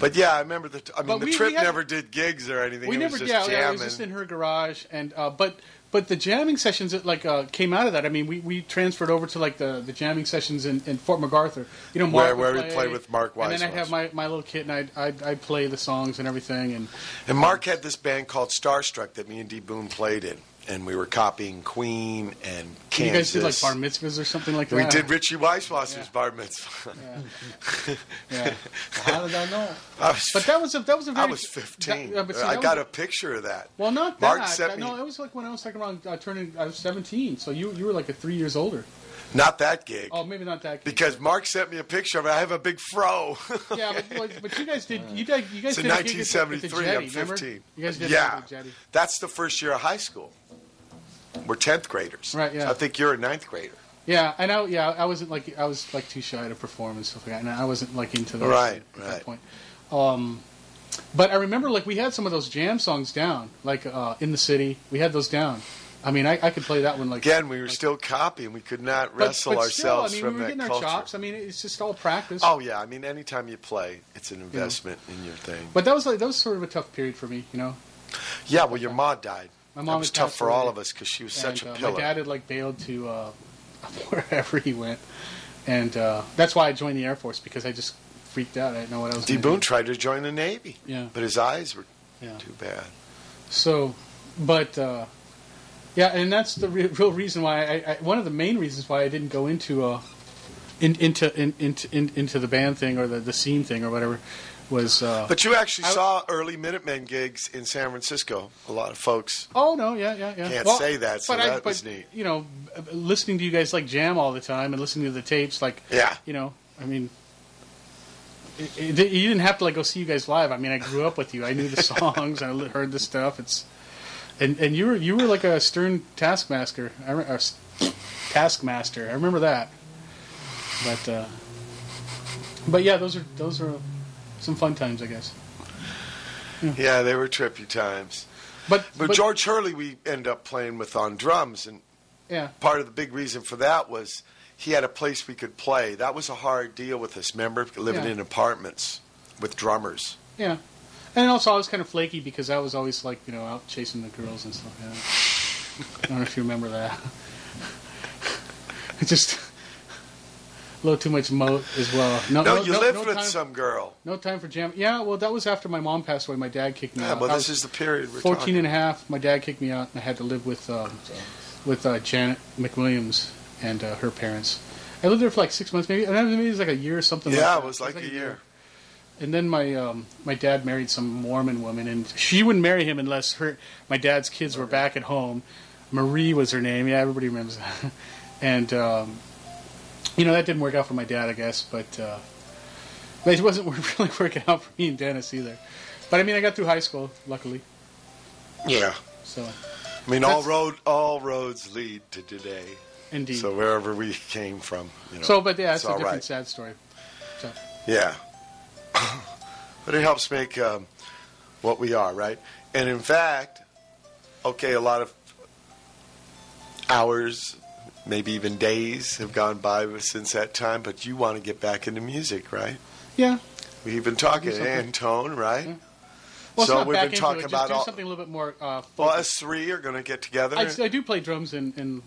But yeah, I remember the. I mean, But the we- trip we had- never did gigs or anything. We it never, was just yeah, yeah, it was just in her garage, and uh, but but the jamming sessions that like uh, came out of that. I mean, we, we transferred over to like the, the jamming sessions in, in Fort MacArthur. You know, Mark Where- where we play, played with Mark Wise. and then I'd have my, my little kit and I'd, I'd I'd play the songs and everything. And And Mark had this band called Starstruck that me and D Boon played in, and we were copying Queen and Kansas. you guys did like bar mitzvahs or something like that. We did Richie Weisswasser's Yeah. bar mitzvah. Yeah. [laughs] yeah. How did I know? [laughs] I was, But that was a that was a I very. was 15. that- see, I that got was- a picture of that. Well, not Mark that. sent me- No, it was like when I was like around uh, turning. I was seventeen, so you you were like a three years older. Not that gig. Oh, maybe not that. Case. Because Mark sent me a picture of it. I have a big fro. yeah, but, [laughs] but, but you guys did. You did. You guys It's in did a gig at the- at the 1973. Jetty, I'm remember? 15. You guys did yeah. a gig at Jetty. That's the first year of high school. We're 10th graders. Right, yeah. I think you're a ninth grader. Yeah, I know. Yeah, I wasn't like I was like too shy to perform and stuff like that, and I wasn't like into that Right, at right. that point. Um, but I remember like we had some of those jam songs down, like uh, in the city. We had those down. I mean, I, I could play that one like Again, we were like- still copying. We could not wrestle but still, ourselves I mean, from we were that getting culture. our chops. I mean, it's just all practice. Oh yeah, I mean, anytime you play, it's an investment in your thing. But that was like that was sort of a tough period for me, you know. yeah, well, your mom died. My that mom was tough for all of us because she was such a uh, pillar. My dad had like bailed to uh, [laughs] wherever he went, and uh, that's why I joined the Air Force because I just freaked out. I didn't know what I was. D. Boon do. tried to join the Navy, Yeah. but his eyes were Yeah. too bad. So, but uh, yeah, and that's the re- real reason why I, I. One of the main reasons why I didn't go into uh, in, into in, into in, into the band thing or the, the scene thing or whatever was. Uh, But you actually I- saw early Minutemen gigs in San Francisco. A lot of folks. Oh no, yeah, yeah, yeah. Can't say that, so but I, that but, neat. You know, listening to you guys like jam all the time and listening to the tapes, like Yeah. you know, I mean, it, it, you didn't have to like go see you guys live. I mean, I grew up with you. I knew the [laughs] songs. I heard the stuff. It's and and you were you were like a stern taskmaster. I re- or taskmaster. I remember that. But uh, but yeah, those are those are some fun times, I guess. Yeah, they were trippy times. But But, George Hurley, we end up playing with on drums, and yeah, part of the big reason for that was he had a place we could play. That was a hard deal with us. Remember, living Yeah. in apartments with drummers. Yeah. And also, I was kind of flaky because I was always like, you know, out chasing the girls and stuff. Yeah. I don't know if you remember that. [laughs] It's Just a little too much Mott as well. No, No, no, you no, lived no with some girl. No time for jam. Yeah, well, that was after my mom passed away. My dad kicked me Yeah, out. well, this is the period we're 14 talking. and a half. My dad kicked me out, and I had to live with um, with uh, Janet McWilliams and uh, her parents. I lived there for like six months, maybe. I don't know, maybe it was like a year or something. like Yeah, that. it was like a year. And then my um, my dad married some Mormon woman, and she wouldn't marry him unless her my dad's kids were back at home. Marie was her name. Yeah, everybody remembers that. [laughs] And um, you know that didn't work out for my dad, I guess. But uh, it wasn't [laughs] really working out for me and Dennis either. But I mean, I got through high school, luckily. Yeah. So I mean, all road all roads lead to today. indeed. So wherever we [laughs] came from, you know. So, but yeah, it's, it's a different right. sad story. So, Yeah. [laughs] but it helps make um, what we are, right? And in fact, okay, a lot of hours, maybe even days have gone by since that time, but you want to get back into music, right? yeah. We've been talking, something. Antone, right? Yeah. Well, So we've been talking it. About all- something a little bit more. Uh, Well, us three are going to get together. I, I do play drums in, in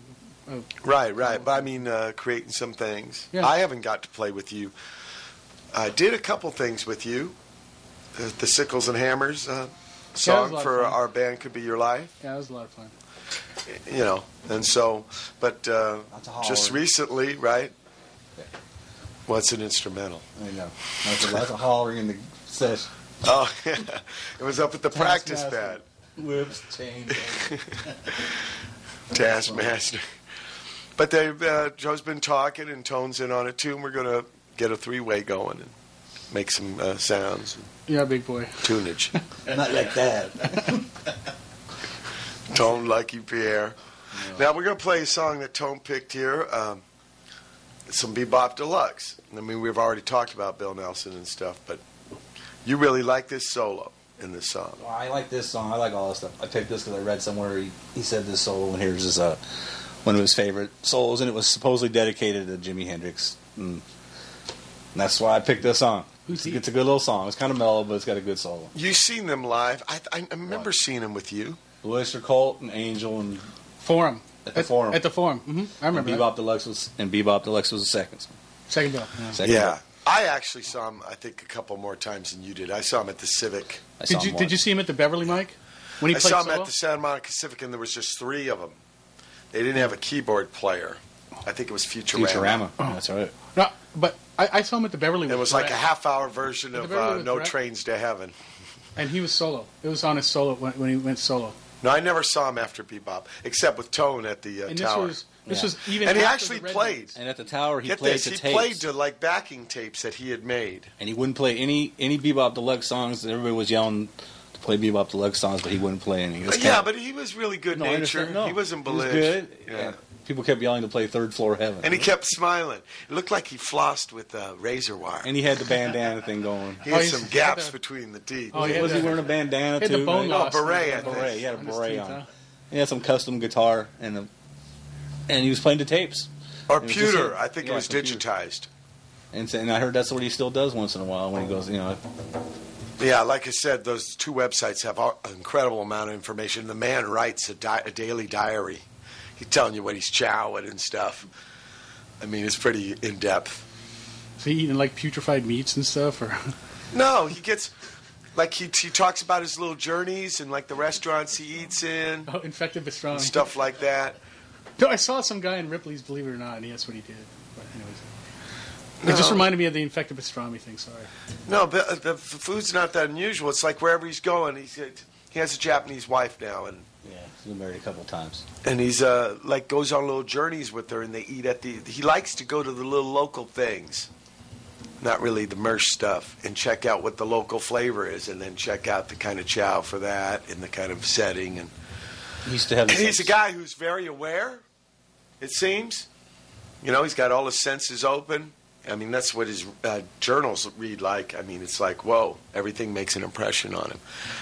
uh, Right, right. But I mean, uh, creating some things. Yeah. I haven't got to play with you. I did a couple things with you. The, the Sickles and Hammers uh, song lot of for our band could be your life. yeah, it was a lot of fun. You know, and so, but uh, just recently, right? What's an instrumental? I know. Lots of, lots of hollering in the session. Oh, [laughs] yeah. it was up at the practice Taskmaster. pad. Whips, chains. [laughs] Taskmaster. But they, uh, Joe's been talking and Tone's in on it too, and we're going to get a three way going and make some uh, sounds and Yeah, big boy. tunage. [laughs] Not like that. [laughs] Tone like Lucky Pierre. Now we're going to play a song that Tone picked here. Um, some Bebop Deluxe. I mean, we've already talked about Bill Nelson and stuff, but you really like this solo in this song. Well, I like this song. I like all this stuff. I picked this because I read somewhere he, he said this solo, and here's his uh, one of his favorite solos, and it was supposedly dedicated to Jimi Hendrix. And that's why I picked this song. Who's It's, it's a good little song. It's kind of mellow, but it's got a good solo. You seen them live? I, I, I remember What? seeing them with you. Blue Oyster Cult and Angel and Forum. At the Forum. At the forum. hmm I And remember that. Bebop Deluxe was and Bebop Deluxe was the second. Second bill. Yeah. Second Yeah. I actually saw him, I think, a couple more times than you did. I saw him at the Civic. I saw Did you him did you see him at the Beverly Mike when he I played saw him solo? at the Santa Monica Civic, and there was just three of them. They didn't have a keyboard player. I think it was Futurama. Futurama. Oh. That's right. No, but I, I saw him at the Beverly. It was like a half-hour version of uh, No Brett? Trains to Heaven. and he was solo. It was on his solo when, when he went solo. No, I never saw him after Bebop, except with Tone at the uh, And this tower. was this Yeah. was even. and he actually the played. Knights. And at the tower, he Get played this, to he tapes, played to like backing tapes that he had made. and he wouldn't play any any Bebop Deluxe songs. Everybody was yelling to play Bebop Deluxe songs, but he wouldn't play any. But yeah, but he was really good No, I natured. No. He wasn't He was belligerent. good. Yeah. And people kept yelling to play Third Floor Heaven. And he kept smiling. It looked like he flossed with uh, razor wire. and he had the bandana thing going. he Oh, had he's- some he had gaps between the teeth. Oh, he had was he wearing a bandana He had too? the bone right? loss. Oh, beret, on I his- Beret. He had a beret on. huh? He had some custom guitar and a, and he was playing the tapes. Or It was pewter. a- I think yeah, it was computer. digitized. And, so- and I heard that's what he still does once in a while when he goes, you know, Yeah, like I said, those two websites have an incredible amount of information. The man writes a, di- a daily diary. He's telling you what he's chowing and stuff. I mean, it's pretty in depth. Is he eating like putrefied meats and stuff, or [laughs] No, he gets like he he talks about his little journeys and like the restaurants he eats in oh, infected pastrami and stuff like that. No, I saw some guy in Ripley's Believe It or Not, and that's what he did. But anyways, it just reminded me of the infected pastrami thing. Sorry. No, but uh, the food's not that unusual. It's like wherever he's going, he's he has a Japanese wife now, and he's been married a couple of times. and he's uh like goes on little journeys with her, and they eat at the. He likes to go to the little local things, not really the merch stuff, and check out what the local flavor is, and then check out the kind of chow for that and the kind of setting. And He used to have. He's a guy who's very aware. It seems, you know, he's got all his senses open. I mean, that's what his uh, journals read like. I mean, it's like, whoa, everything makes an impression on him.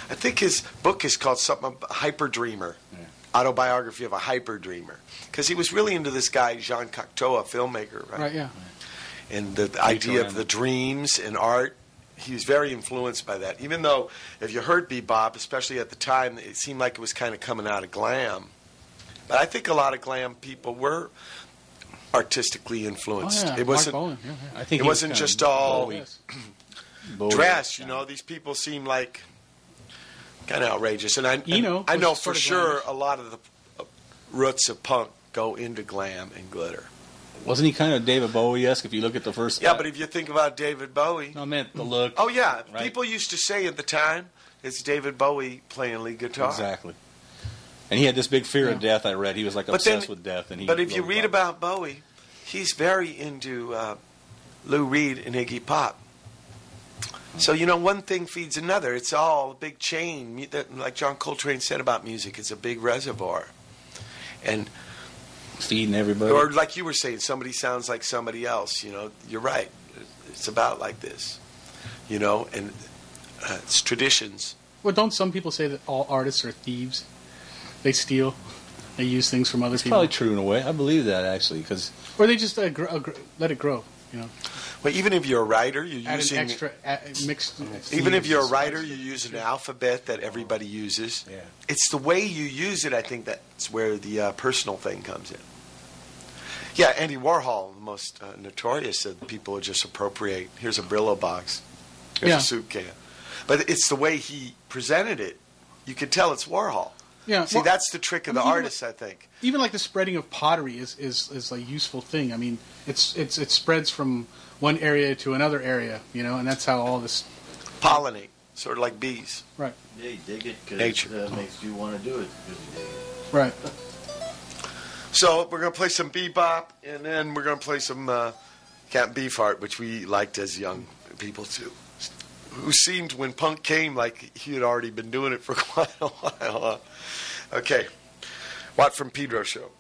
I think his book is called something about Hyper Dreamer, Yeah. autobiography of a hyper dreamer, because he was really into this guy Jean Cocteau, a filmmaker, right? Right? Yeah. And the, the idea of the dreams and art. He was very influenced by that. Even though, if you heard bebop, especially at the time, it seemed like it was kind of coming out of glam. But I think a lot of glam people were artistically Oh influenced. yeah. it wasn't Marc Bolan. Yeah, yeah. I think it was wasn't kinda just all Bowie- dress. You kinda. know, these people seem like kind of outrageous. And I, and Eno I know for sure glamorous. a lot of the uh, roots of punk go into glam and glitter. Wasn't he kind of David Bowie esque? If you look at the first. Yeah, but if you think about David Bowie, no, I meant the look. oh yeah, Right. people used to say at the time it's David Bowie playing lead guitar. exactly. And he had this big fear of death. I read he was like But then- obsessed with death. And he But if you read about, about Bowie, he's very into uh, Lou Reed and Iggy Pop. So you know, one thing feeds another. It's all a big chain. That- Like John Coltrane said about music, it's a big reservoir. And feeding everybody. or like you were saying, somebody sounds like somebody else. You know, you're right. It's about like this. You know, and uh, it's traditions. Well, don't some people say that all artists are thieves? They steal. They use things from other it's people, probably true in a way. I believe that actually because or they just uh, gr- uh, gr- let it grow. You know, Well, even if you're a writer, you're add using an extra add, mixed. Even if you're a writer, you use an alphabet that everybody uses. Yeah. It's the way you use it, I think, that's where the uh, personal thing comes in. Yeah, Andy Warhol, the most uh, notorious of people who just appropriate. Here's a Brillo box. Here's Yeah. a soup can. But it's the way he presented it. You could tell it's Warhol. Yeah, See, well, that's the trick of the mean, even artist, I think. even like the spreading of pottery is, is, is a useful thing. I mean, it's it's it spreads from one area to another area, you know, and that's how all this. Pollinate, sort of like bees. Right, Yeah, you dig it because Nature. it uh, makes you want to do it. 'cause it. right. So we're going to play some bebop, and then we're going to play some uh, Captain Beefheart, which we liked as young people too. Who seemed when punk came like he had already been doing it for [laughs] quite a while. Okay, Watt from Pedro show.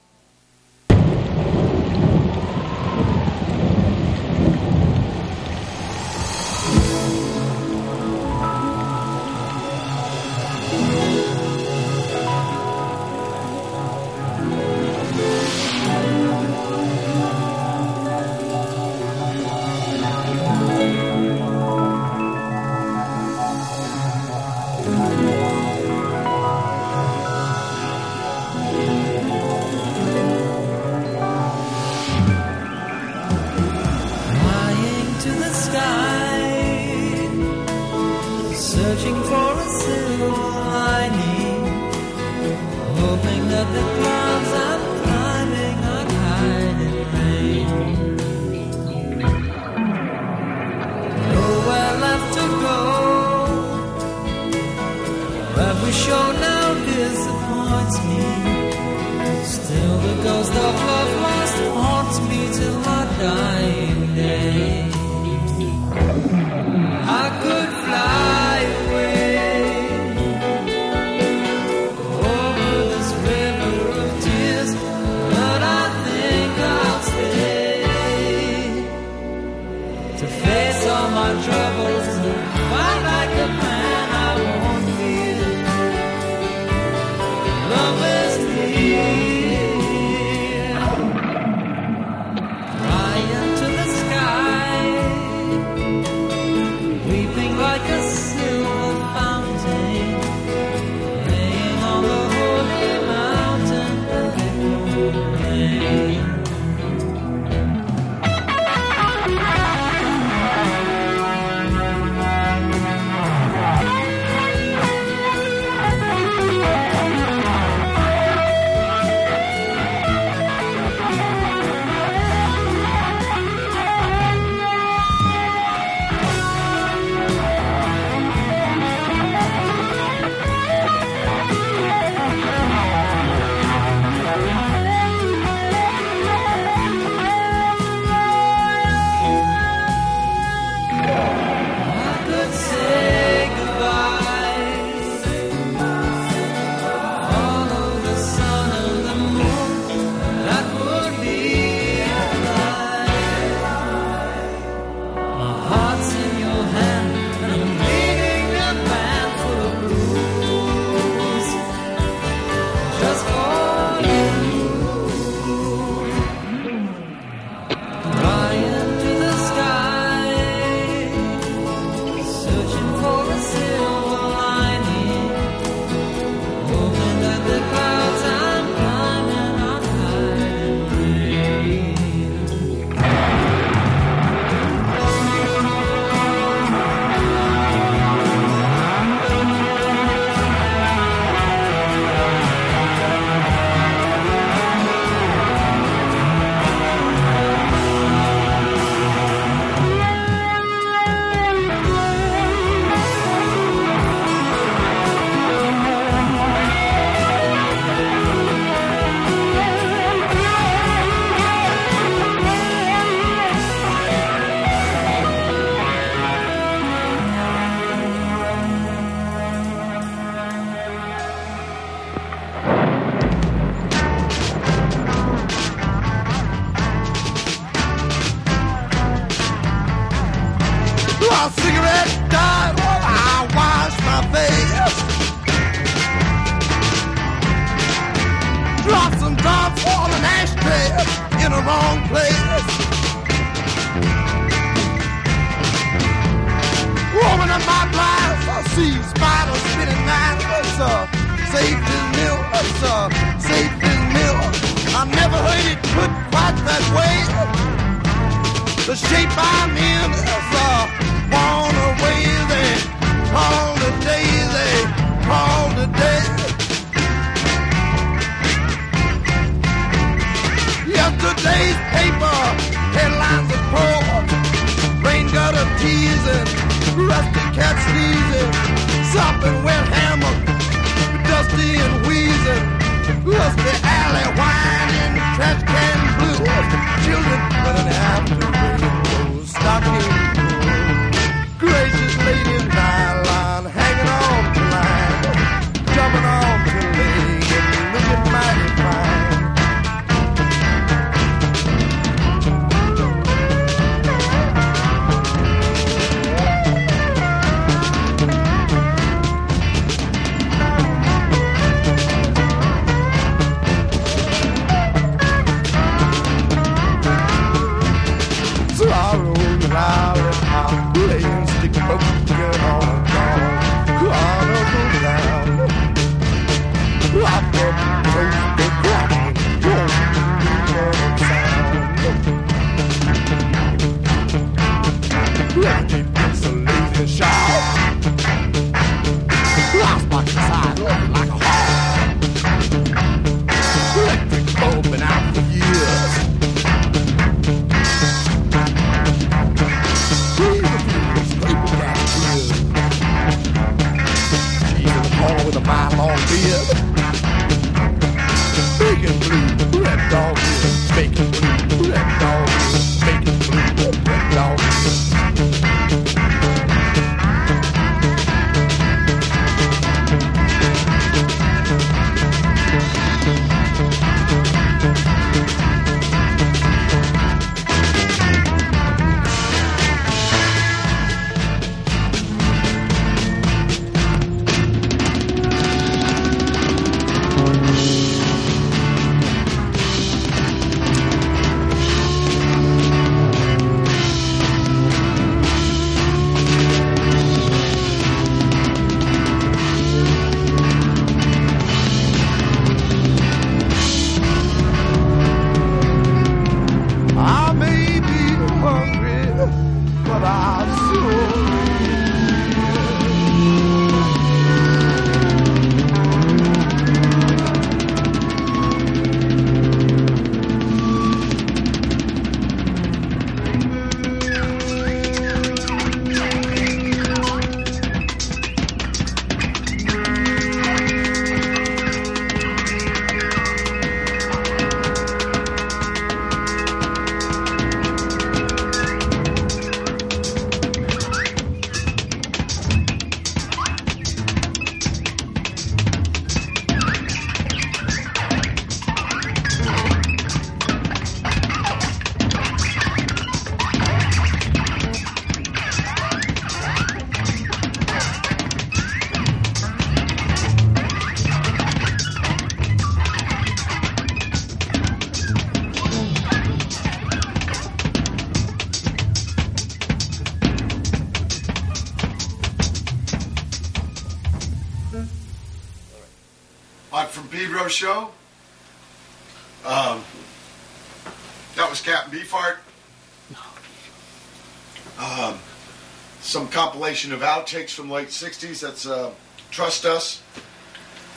Compilation of outtakes from late '60s. That's uh, Trust Us.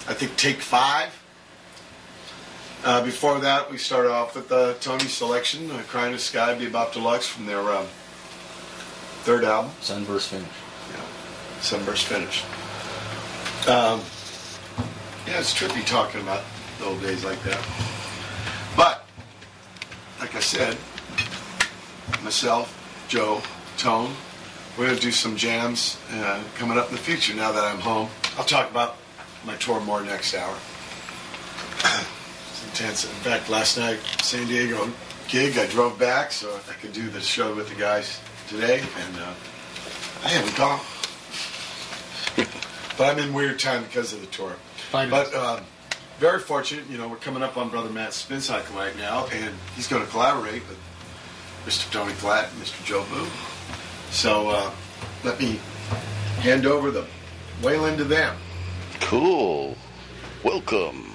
I think take five. Uh, before that, we started off with the Tony selection, uh, "Crying in the Sky," Bebop Deluxe from their um, third album. Sunburst finish. Yeah, Sunburst Finish. Um, yeah, it's trippy talking about the old days like that. But, like I said, myself, Joe, Tone, we're going to do some jams uh, coming up in the future now that I'm home. I'll talk about my tour more next hour. it's intense. In fact, last night, San Diego gig, I drove back so I could do the show with the guys today, and uh, I haven't gone. But I'm in weird time because of the tour. Fine. But uh, very fortunate, you know, we're coming up on Brother Matt's spin cycle right now, and he's going to collaborate with Mr. Tony Flatt and Mr. Joe Boon. So uh, let me hand over the Wayland to them. Cool. Welcome.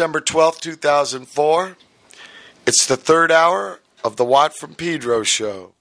December 12th, 2004. It's the third hour of the Watt from Pedro show.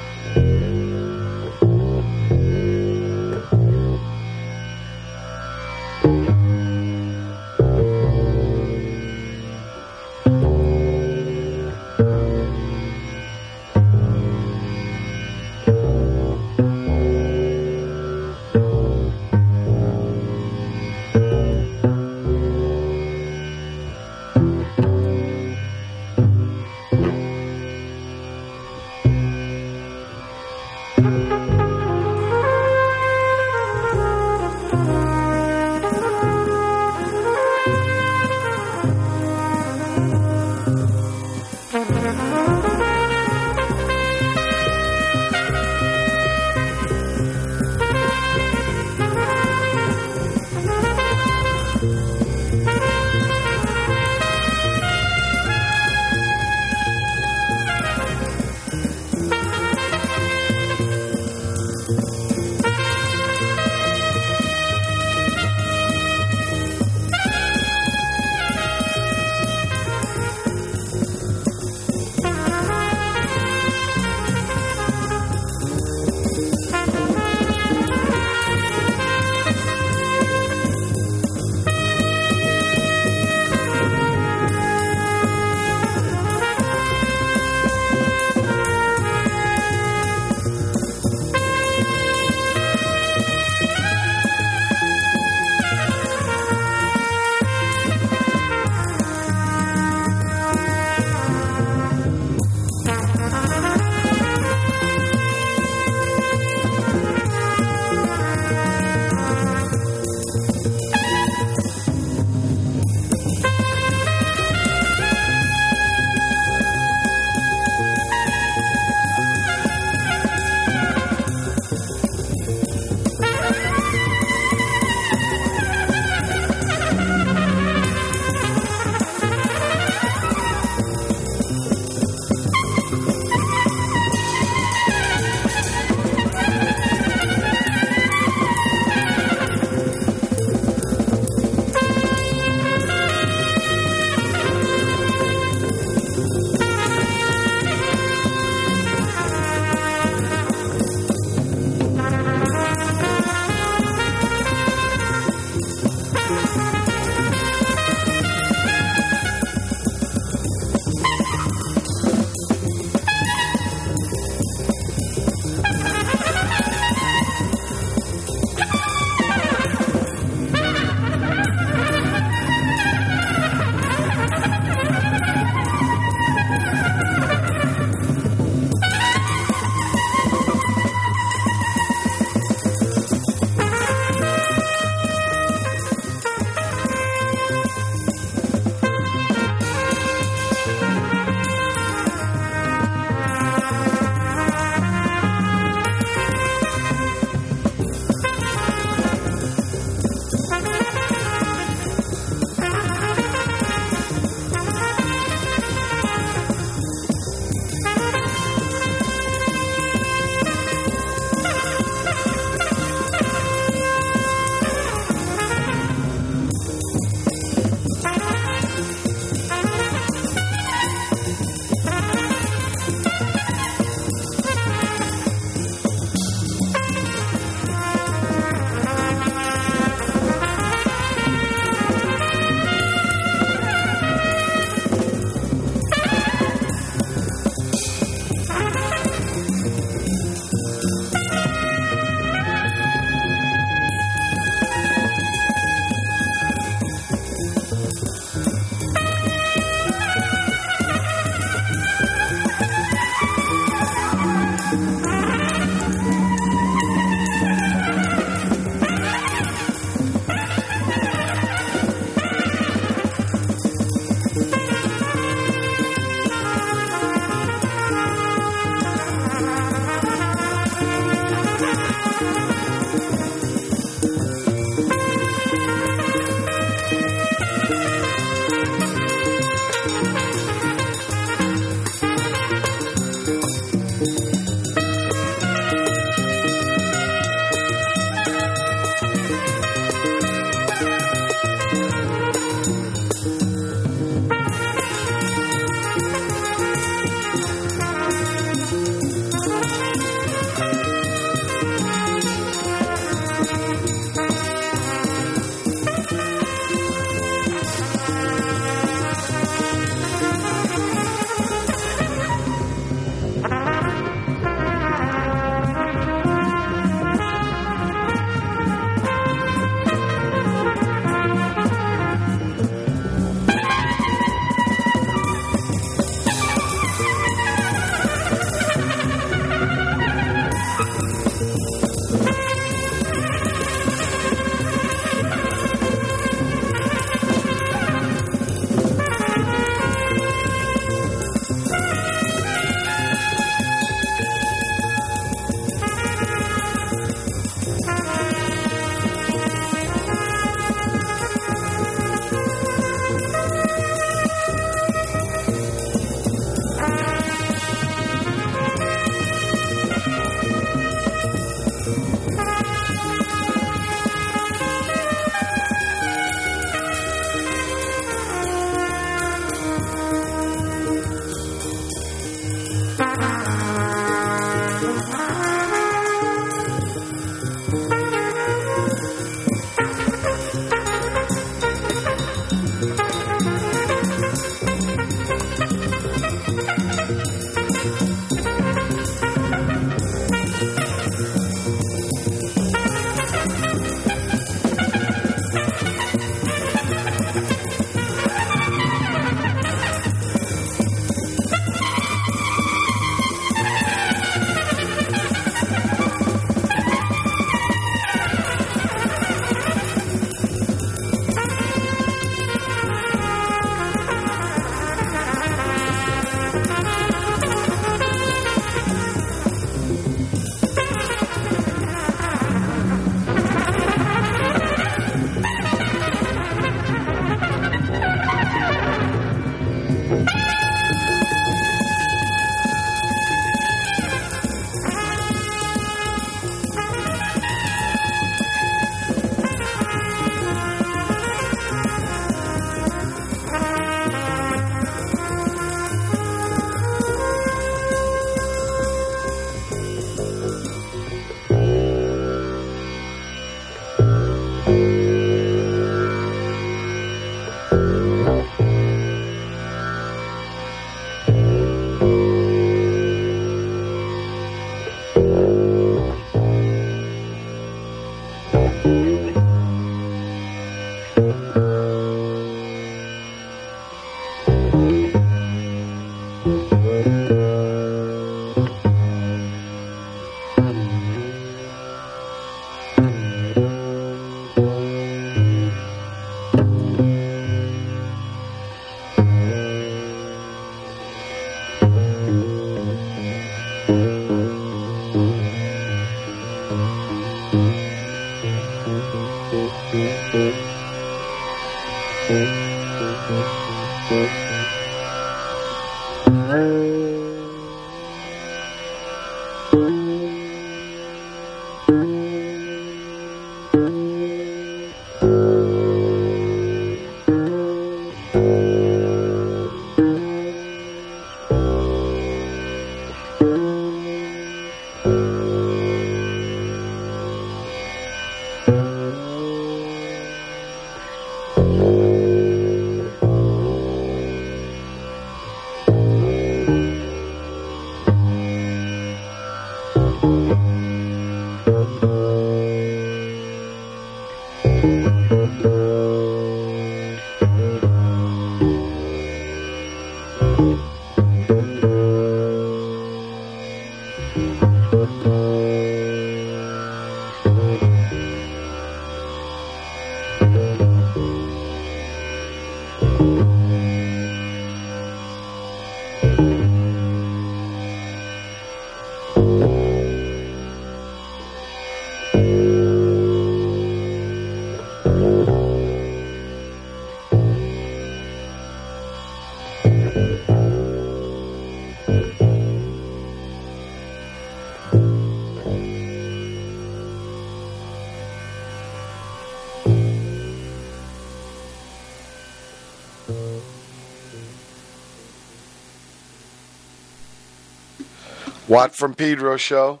Watt from Pedro show.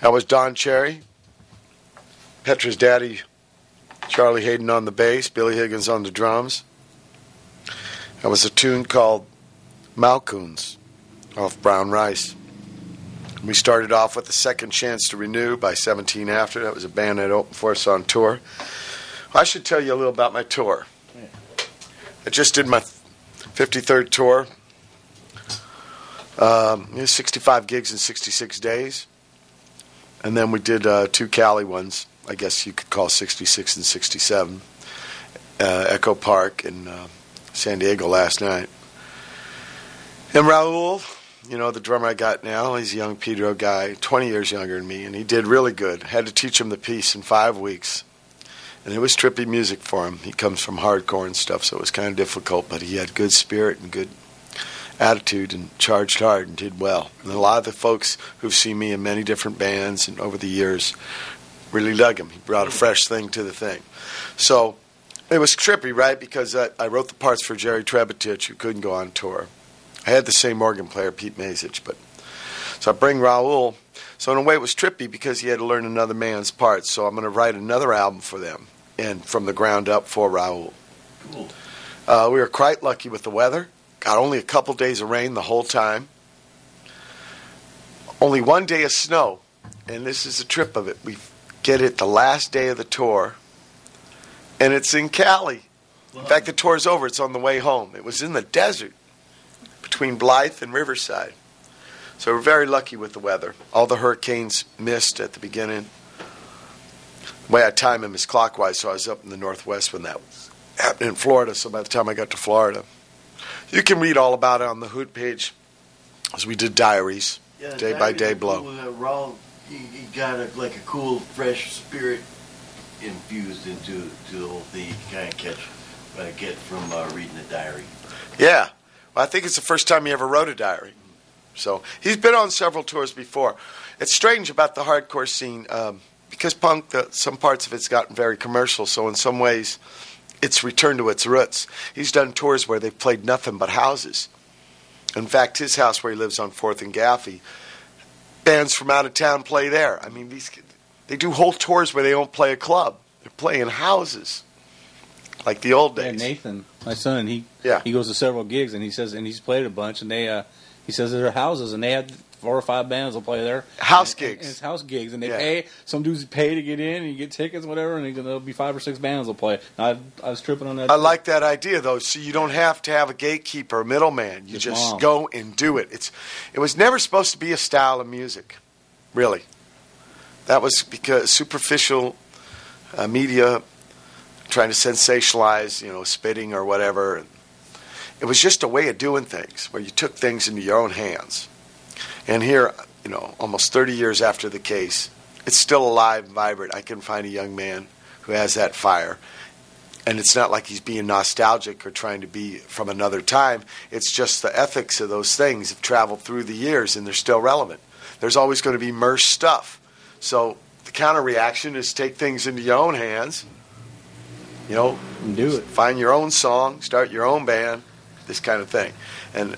That was Don Cherry. Petra's daddy, Charlie Haden on the bass, Billy Higgins on the drums. That was a tune called Malkauns off Brown Rice. We started off with the second chance to renew by 17 After. That was a band that opened for us on tour. I should tell you a little about my tour. I just did my 53rd tour. Um, it was 65 gigs in 66 days. And then we did uh, two Cali ones, I guess you could call 66 and 67. Uh, Echo Park in uh, San Diego last night. And Raul, you know, the drummer I got now, he's a young Pedro guy, 20 years younger than me, and he did really good. Had to teach him the piece in five weeks. And it was trippy music for him. He comes from hardcore and stuff, so it was kind of difficult, but he had good spirit and good attitude and charged hard and did well. And a lot of the folks who've seen me in many different bands and over the years really dug him. He brought a fresh thing to the thing. So it was trippy, right? Because I, I wrote the parts for Jerry Trebotic, who couldn't go on tour. I had the same organ player, Pete Mazich, but so I bring Raul. So in a way, it was trippy because he had to learn another man's parts. So I'm going to write another album for them and from the ground up for Raul. Cool. Uh, we were quite lucky with the weather. Got only a couple days of rain the whole time. Only one day of snow, and this is a trip of it. We get it the last day of the tour, and it's in Cali. In fact, the tour's over. It's on the way home. It was in the desert between Blythe and Riverside. So we're very lucky with the weather. All the hurricanes missed at the beginning. The way I time them is clockwise, so I was up in the northwest when that was happening in Florida. So by the time I got to Florida, you can read all about it on the Hoot page, as we did diaries, Yeah, day by day blow. cool. Uh, Raw, he, he got a, like a cool, fresh spirit infused into to the whole thing. You kind of catch, uh, get from uh, reading the diary. Yeah. Well, I think it's the first time he ever wrote a diary. So he's been on several tours before. It's strange about the hardcore scene um, because punk, the, some parts of it's gotten very commercial. So in some ways, it's returned to its roots. He's done tours where they've played nothing but houses. In fact, his house where he lives on Fourth and Gaffey, bands from out of town play there. I mean, these they do whole tours where they don't play a club. They're playing houses, like the old Yeah, days. Nathan, my son, he Yeah. he goes to several gigs and he says and he's played a bunch and they uh he says there are houses and they had four or five bands will play there. House And- and gigs. it's house gigs and they Yeah. pay some dudes pay to get in and you get tickets whatever and there'll be five or six bands will play. I I was tripping on that. I like that idea though. So you don't have to have a gatekeeper, a middleman. You Just just mom. go and do it. It's it was never supposed to be a style of music, really. That was because superficial uh, media trying to sensationalize, you know, spitting or whatever. It was just a way of doing things where you took things into your own hands. And here, you know, almost 30 years after the case, it's still alive and vibrant. I can find a young man who has that fire. And it's not like he's being nostalgic or trying to be from another time. It's just the ethics of those things have traveled through the years and they're still relevant. There's always going to be merch stuff. So the counter reaction is take things into your own hands. You know, Do it. find your own song, start your own band, this kind of thing. And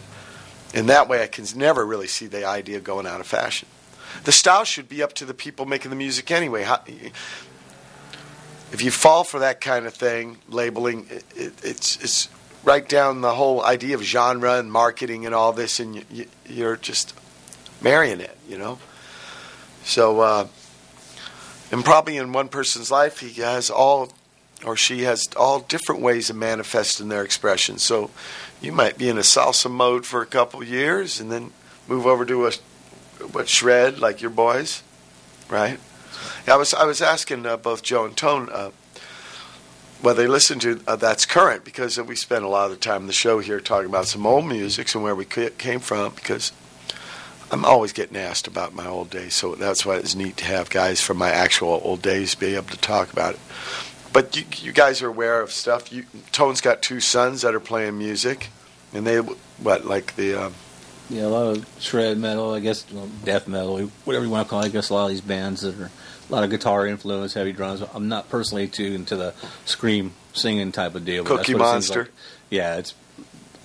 in that way, I can never really see the idea going out of fashion. The style should be up to the people making the music anyway. How, if you fall for that kind of thing, labeling, it, it, it's it's right down the whole idea of genre and marketing and all this, and you, you're just marrying it, you know. So, uh, and probably in one person's life, he has all, or she has all different ways of manifesting their expression. So, you might be in a salsa mode for a couple years, and then move over to a what shred like your boys, right? I was I was asking uh, both Joe and Tone uh, whether they listen to uh, that's current because we spend a lot of time in the show here talking about some old music and where we came from because I'm always getting asked about my old days, so that's why it's neat to have guys from my actual old days be able to talk about it. But you, you guys are aware of stuff. You, Tone's got two sons that are playing music, and they what like the. Um, Yeah, a lot of shred metal, I guess, well, death metal, whatever you want to call it. I guess a lot of these bands that are a lot of guitar influence, heavy drums. I'm not personally too into the scream singing type of deal. but that's Cookie what it seems Monster. like. Yeah, it's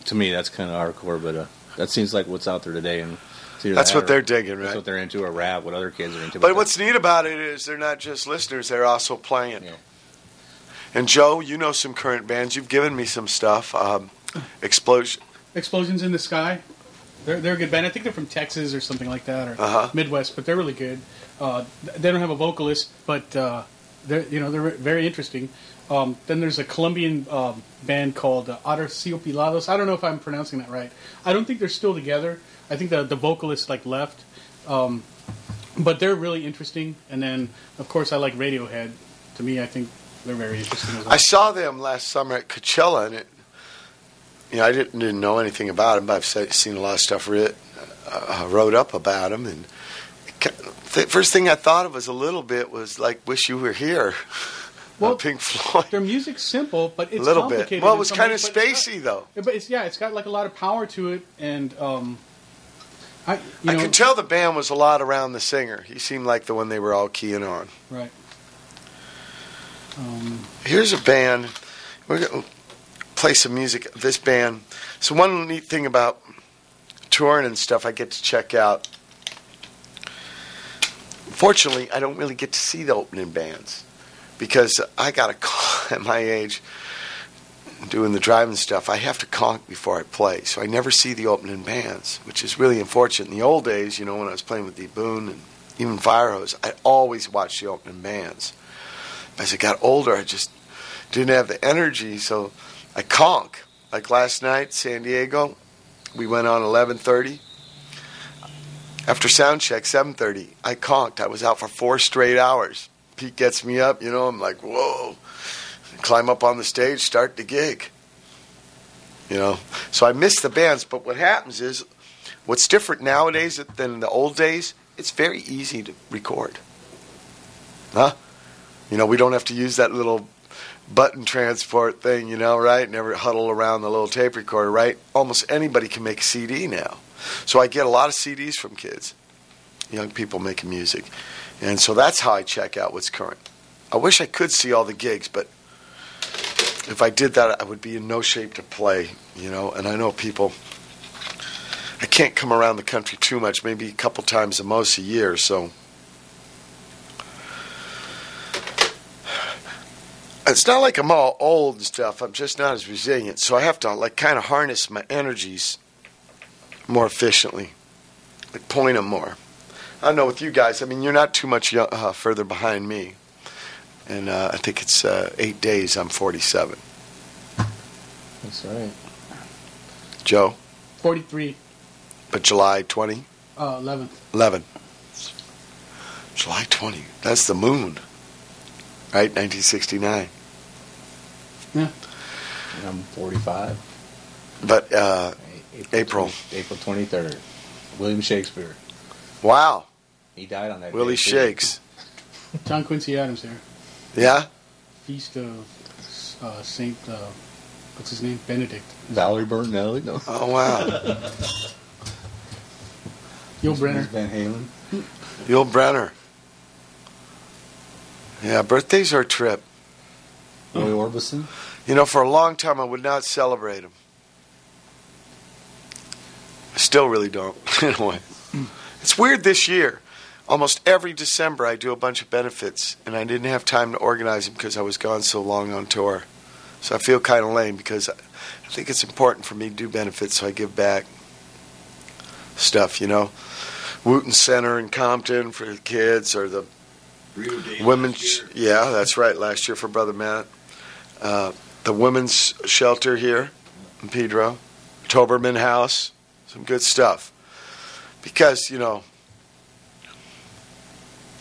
to me that's kind of hardcore, but uh, that seems like what's out there today, and That's that what or- they're digging, right? That's what they're into, or rap, what other kids are into. But what's neat about it is they're not just listeners; they're also playing. Yeah. And Joe, you know some current bands. You've given me some stuff. Um, Explosion. Explosions in the Sky. They're, they're a good band. I think they're from Texas or something like that, or Uh-huh. Midwest, but they're really good. Uh, they don't have a vocalist, but uh, they're you know they're very interesting. Um, then there's a Colombian um, band called uh, Aterciopelados. I don't know if I'm pronouncing that right. I don't think they're still together. I think the the vocalist like left, um, but they're really interesting. And then of course I like Radiohead. To me, I think they're very interesting as well. I saw them last summer at Coachella, and it. You know, I didn't, didn't know anything about them, but I've seen a lot of stuff writ, uh, wrote up about them. And the first thing I thought of was a little bit was like, "Wish you were here." [laughs] Well, Uh, Pink Floyd. Their music's simple, but it's a little bit. complicated Well, it was kind of ways, but it's spacey, though. But it's yeah, it's got like a lot of power to it, and um, I you I know could tell the band was a lot around the singer. He seemed like the one they were all keying on. right. Um, Here's a band. We're going to play some music. This band. So one neat thing about touring and stuff, I get to check out. Fortunately, I don't really get to see the opening bands because I got a call [laughs] at my age doing the driving stuff. I have to conk before I play, so I never see the opening bands, which is really unfortunate. In the old days, you know, when I was playing with D Boon and even Firehose, I always watched the opening bands. As I got older, I just didn't have the energy, so I conk. Like last night, San Diego, we went on 11:30. After sound check, 7:30, I conked. I was out for four straight hours. Pete gets me up, you know. I'm like, whoa! Climb up on the stage, start the gig. You know, so I miss the bands. But what happens is, what's different nowadays than in the old days? It's very easy to record. Huh? You know, we don't have to use that little button transport thing, you know, right? Never huddle around the little tape recorder, right? Almost anybody can make a CD now. So I get a lot of CDs from kids, young people making music. And so that's how I check out what's current. I wish I could see all the gigs, but if I did that, I would be in no shape to play, you know. And I know people, I can't come around the country too much, maybe a couple times the most a year, so. It's not like I'm all old and stuff. I'm just not as resilient. So I have to like kind of harness my energies more efficiently, like point them more. I don't know with you guys. I mean, you're not too much uh, further behind me, and uh, I think it's uh, eight days. I'm 47. That's right. Joe, Forty-three, but July 20, uh, 11. 11. July 20. That's the moon, right? 1969. And I'm 45. But uh, April. 20 April 23rd. William Shakespeare. wow, He died on that. Willie day, too. Shakes. [laughs] John Quincy Adams there. Yeah. feast of uh, Saint. Uh, what's his name? Benedict. Valerie Bertinelli, no. Oh wow, [laughs] Yul Brynner. Van Halen. Yul Brynner. Yeah, birthdays are a trip. Roy Orbison. You know, for a long time I would not celebrate them. I still really don't, [laughs] in a way. It's weird this year. Almost every December I do a bunch of benefits, and I didn't have time to organize them because I was gone so long on tour. So I feel kind of lame because I think it's important for me to do benefits so I give back stuff, you know. Wooten Center in Compton for the kids, or the women's yeah that's right last year for brother matt. Uh, the women's shelter here in pedro toberman house some good stuff. Because you know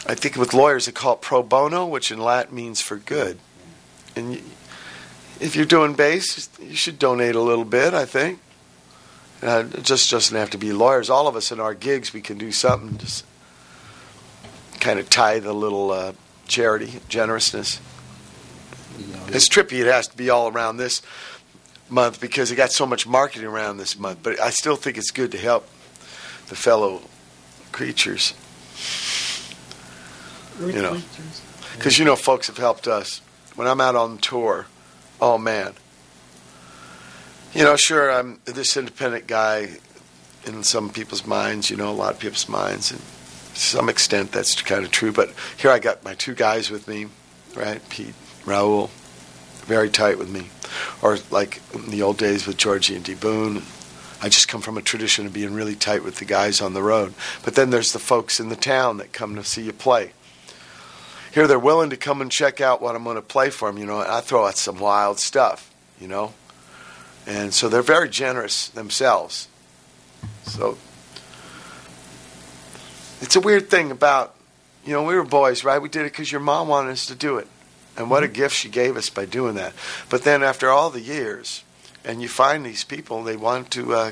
i think with lawyers they call it pro bono which in latin means for good. And if you're doing bass you should donate a little bit i think. Uh, it just doesn't have to be lawyers. All of us in our gigs we can do something just kind of tithe a little uh, charity, generousness. It's trippy. It has to be all around this month because it got so much marketing around this month. But I still think it's good to help the fellow creatures You know. because you know folks have helped us. When I'm out on tour, oh man, you know, sure I'm this independent guy in some people's minds. You know, a lot of people's minds, and to some extent that's kind of true. But here I got my two guys with me, right? Pete, Raul, very tight with me. Or like in the old days with Georgie and D Boon. I just come from a tradition of being really tight with the guys on the road. But then there's the folks in the town that come to see you play. Here they're willing to come and check out what I'm going to play for them, you know. And I throw out some wild stuff, you know. And so they're very generous themselves. So it's a weird thing about, you know, we were boys, right? We did it because your mom wanted us to do it. And what a gift she gave us by doing that. But then after all the years, and you find these people, they want to, uh,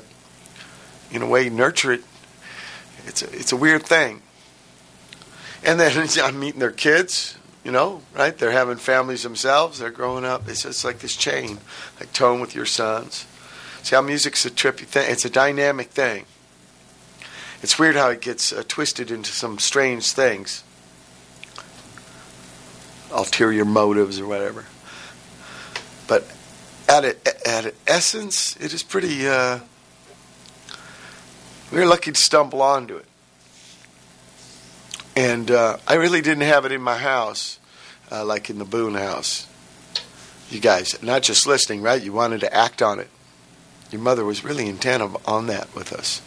in a way, nurture it. It's a, it's a weird thing. And then [laughs] I'm meeting their kids, you know, right? They're having families themselves. They're growing up. It's just like this chain, like tone with your sons. See how music's a trippy thing. It's a dynamic thing. It's weird how it gets uh, twisted into some strange things, ulterior motives or whatever. But at it, at its essence, it is pretty. Uh, we were lucky to stumble onto it, and uh, I really didn't have it in my house, uh, like in the Boon house. You guys, not just listening, right? You wanted to act on it. Your mother was really intent on that with us.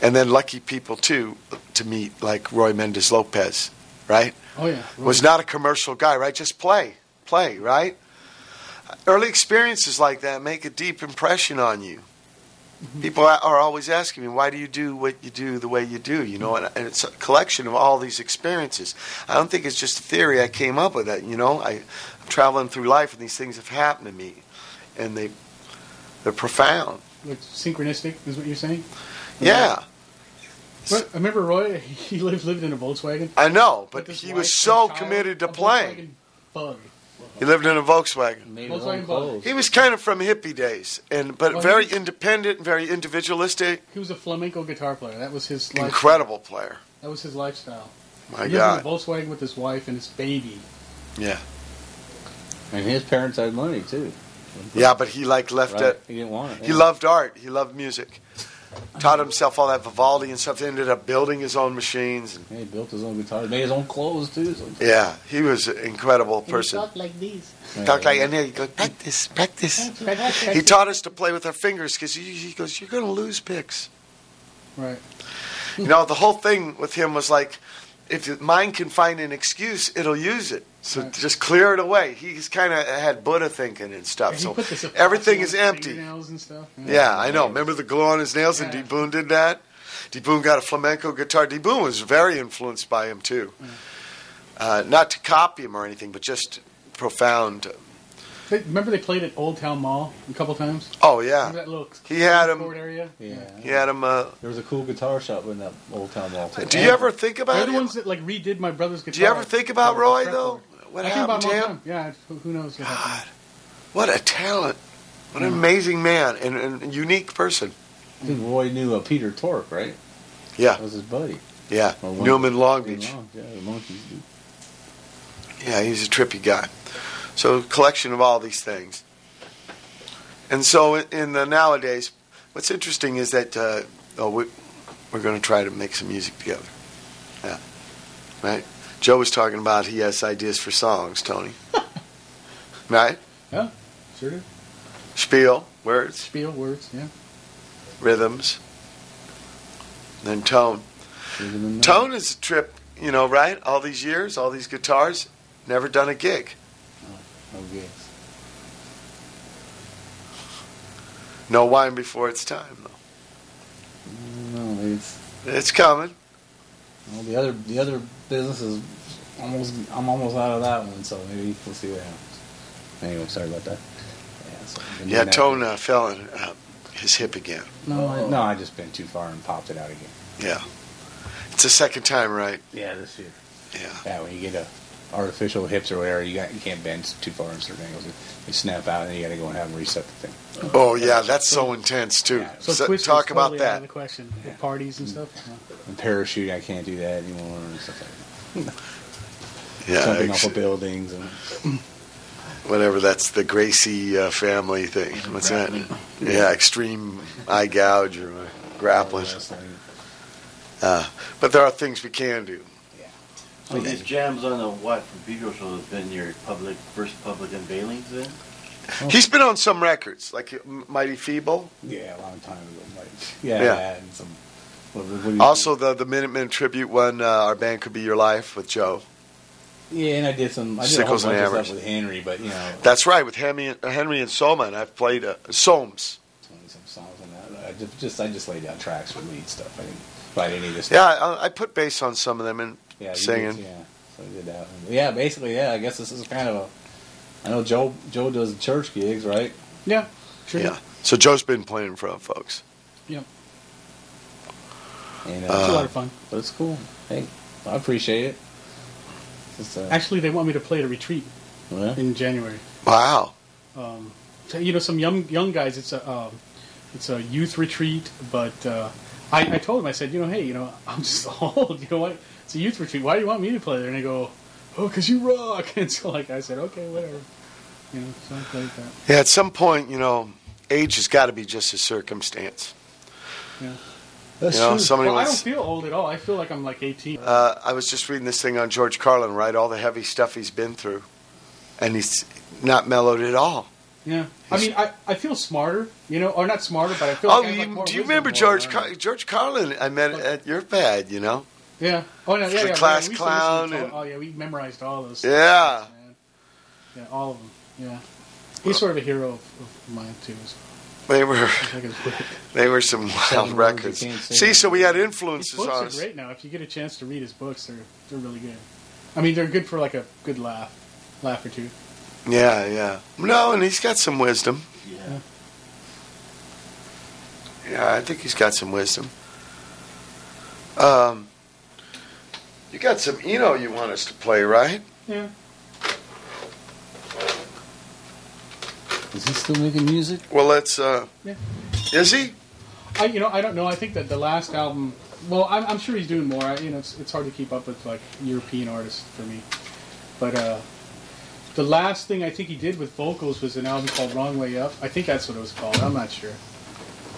And then lucky people too to meet, like Roy Mendez Lopez, right? Oh yeah. Was not a commercial guy, right? Just play, play, right? Early experiences like that make a deep impression on you. Mm-hmm. People are always asking me, why do you do what you do the way you do? You know, and, and it's a collection of all these experiences. I don't think it's just a theory I came up with. That you know, I, I'm traveling through life and these things have happened to me, and they they're profound. Like synchronistic is what you're saying. Yeah, But I remember Roy. [laughs] He lived lived in a Volkswagen. I know, but with his he wife was so and child, committed to a playing. Volkswagen Bug. He lived in a Volkswagen. Made his Volkswagen Bug. clothes. He was kind of from hippie days, and but Well, very he- independent, very individualistic, He was a flamenco guitar player. That was his life, incredible player. That was his lifestyle. My he lived God, in a Volkswagen with his wife and his baby. yeah, And his parents had money too. yeah. But he like left Right? it. He didn't want it. He yeah. loved art. He loved music. Taught himself all that Vivaldi and stuff. He ended up building his own machines. And, Yeah, he built his own guitar. Made his own clothes too. So yeah, he was an incredible person. like these. Talk like, and then he goes, practice, practice. He taught us to play with our fingers because he, he goes, you're going to lose picks. Right. You know, the whole thing with him was like, if your mind can find an excuse, it'll use it. So Right. just clear it away. He's kind of had Buddha thinking and stuff. Yeah, so everything is empty. fingernails and stuff. Yeah, I know. Remember the glue on his nails, and Yeah. D Boon did that. D Boon got a flamenco guitar. D Boon was very influenced by him too. Uh, not to copy him or anything, but just profound. They, remember they played at Old Town Mall a couple times. Oh Remember yeah, that little He had 'em- court area. Yeah. he had him. Uh, There was a cool guitar shop in that old town mall. too. do you ever think They're about the him? ones that like redid my brother's guitar. Do you ever think about Roy Fretboard. though? What I happened him to him? time. Yeah, who- who knows what happened? What a talent! What an amazing man and, and unique person. I think Roy knew uh, Peter Tork, right? Yeah. That was his buddy. Yeah, Or one- Newman Long Beach. Long, Yeah, the Monkees. dude. Yeah, he's a trippy guy. So a collection of all these things. And so in, in the nowadays, what's interesting is that uh, oh, we, we're going to try to make some music together. Yeah, right. Joe was talking about he has ideas for songs, Tony. [laughs] right? Yeah, sure do. Spiel, words, Spiel words. Yeah. rhythms, then tone. Tone is a trip, you know, right? All these years, all these guitars, never done a gig. Oh, no gigs. No wine before it's time, though. No, it's It's coming. well, the other the other business is almost I'm almost out of that one, so maybe we'll see what happens. Anyway, sorry about that. Yeah, so Yeah. Tone uh, fell on uh, his hip again. No, I, no, I just been too far and popped it out again. Yeah. It's the second time, right? Yeah, this year. Yeah. Yeah, when you get a artificial hips or whatever, you got you can't bend too far in certain angles. They snap out, and then you got to go and have them reset the thing. Oh, yeah, that's so intense, too. Yeah. So, So Twister's talk about totally out that. the question. The parties and stuff. Yeah. And parachuting, I can't do that anymore and stuff like that. Yeah, Jumping ex- off of buildings and whatever, that's the Gracie uh, family thing. What's that? Yeah, extreme eye gouge or uh, grappling. Uh, but there are things we can do. So these jams on the Watt from Pedro Show has been your public first public unveilings then? He's been on some records, like Mighty Feeble. Yeah, a long time ago. Like, yeah, Yeah. and some. What, what do you Also, the the Minutemen tribute one, uh, Our Band Could Be Your Life with Joe. Yeah, and I did some. I did Sickles a whole and bunch of hammers. stuff with Henry, but you know, That's right, with Henry, Henry and Soma, and I've played uh, Soames. some songs on that. I just, just I just laid down tracks for lead stuff. I didn't write any of this. Yeah. I, I put bass on some of them and yeah, you singing. Did, yeah, so I did that. One. Yeah, basically, yeah. I guess this is kind of a. I know Joe. Joe does church gigs, right? Yeah. Sure. Yeah. So Joe's been playing in front of folks. And, It's uh, a lot of fun. but it's cool. Hey, I appreciate it. It's, uh, Actually, they want me to play at a retreat yeah. in January. Wow. Um, so, you know, some young young guys. It's a um, it's a youth retreat, but uh, I, I told them I said, you know, hey, you know, [laughs] I'm just [laughs] old. You know what? It's a youth retreat. Why do you want me to play there? And they go, oh, because you rock. [laughs] And so, like, I said, okay, whatever. You know, something like that. Yeah, at some point, you know, age has got to be just a circumstance. Yeah. That's You know, true. somebody Well, I don't feel old at all. I feel like I'm like 18. Uh, I was just reading this thing on George Carlin, right? All the heavy stuff he's been through, and he's not mellowed at all. yeah. I mean, I, I feel smarter, you know, or not smarter, but I feel Oh, like I have, like, do you remember George. Car- George Carlin? I met at your pad, you know. Yeah. Oh, no, yeah, The yeah. class yeah, clown and- oh, yeah, we memorized all those. Yeah. Man. Yeah, all of them. Yeah. He's sort of a hero of, of mine, too. So They were I think it's great. they were some wild records. See, so we had His influences books on are us. great now. If you get a chance to read his books, they're they're really good. I mean, they're good for like a good laugh, laugh or two. Yeah, yeah. No, and he's got some wisdom. Yeah. Yeah, I think he's got some wisdom. Um, you got some Eno you want us to play, right? Yeah. Is he still making music? Well, let's. Uh, Yeah. Is he? I you know I don't know. I think that the last album. Well, I'm, I'm sure he's doing more. I, you know, it's, it's hard to keep up with like European artists for me. But uh, the last thing I think he did with vocals was an album called Wrong Way Up. I think that's what it was called. I'm not sure.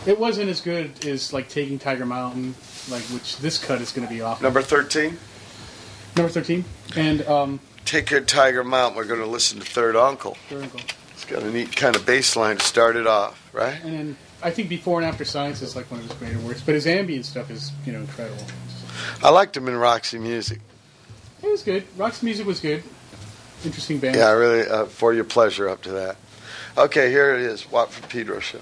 It wasn't as good as like Taking Tiger Mountain, like which this cut is going to be off. Number 13? Number thirteen, and um, Take Good Tiger Mountain. We're going to listen to Third Uncle. Third Uncle. It's got a neat kind of bass line to start it off, right? and then I think Before and After Science is like one of his greater works. But his ambient stuff is you know incredible. I liked him in Roxy Music. It was good. Roxy music was good. Interesting band. Yeah, really, uh, for your pleasure up to that. Okay, here it is. Watt for Pedro Show.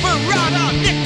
Imperator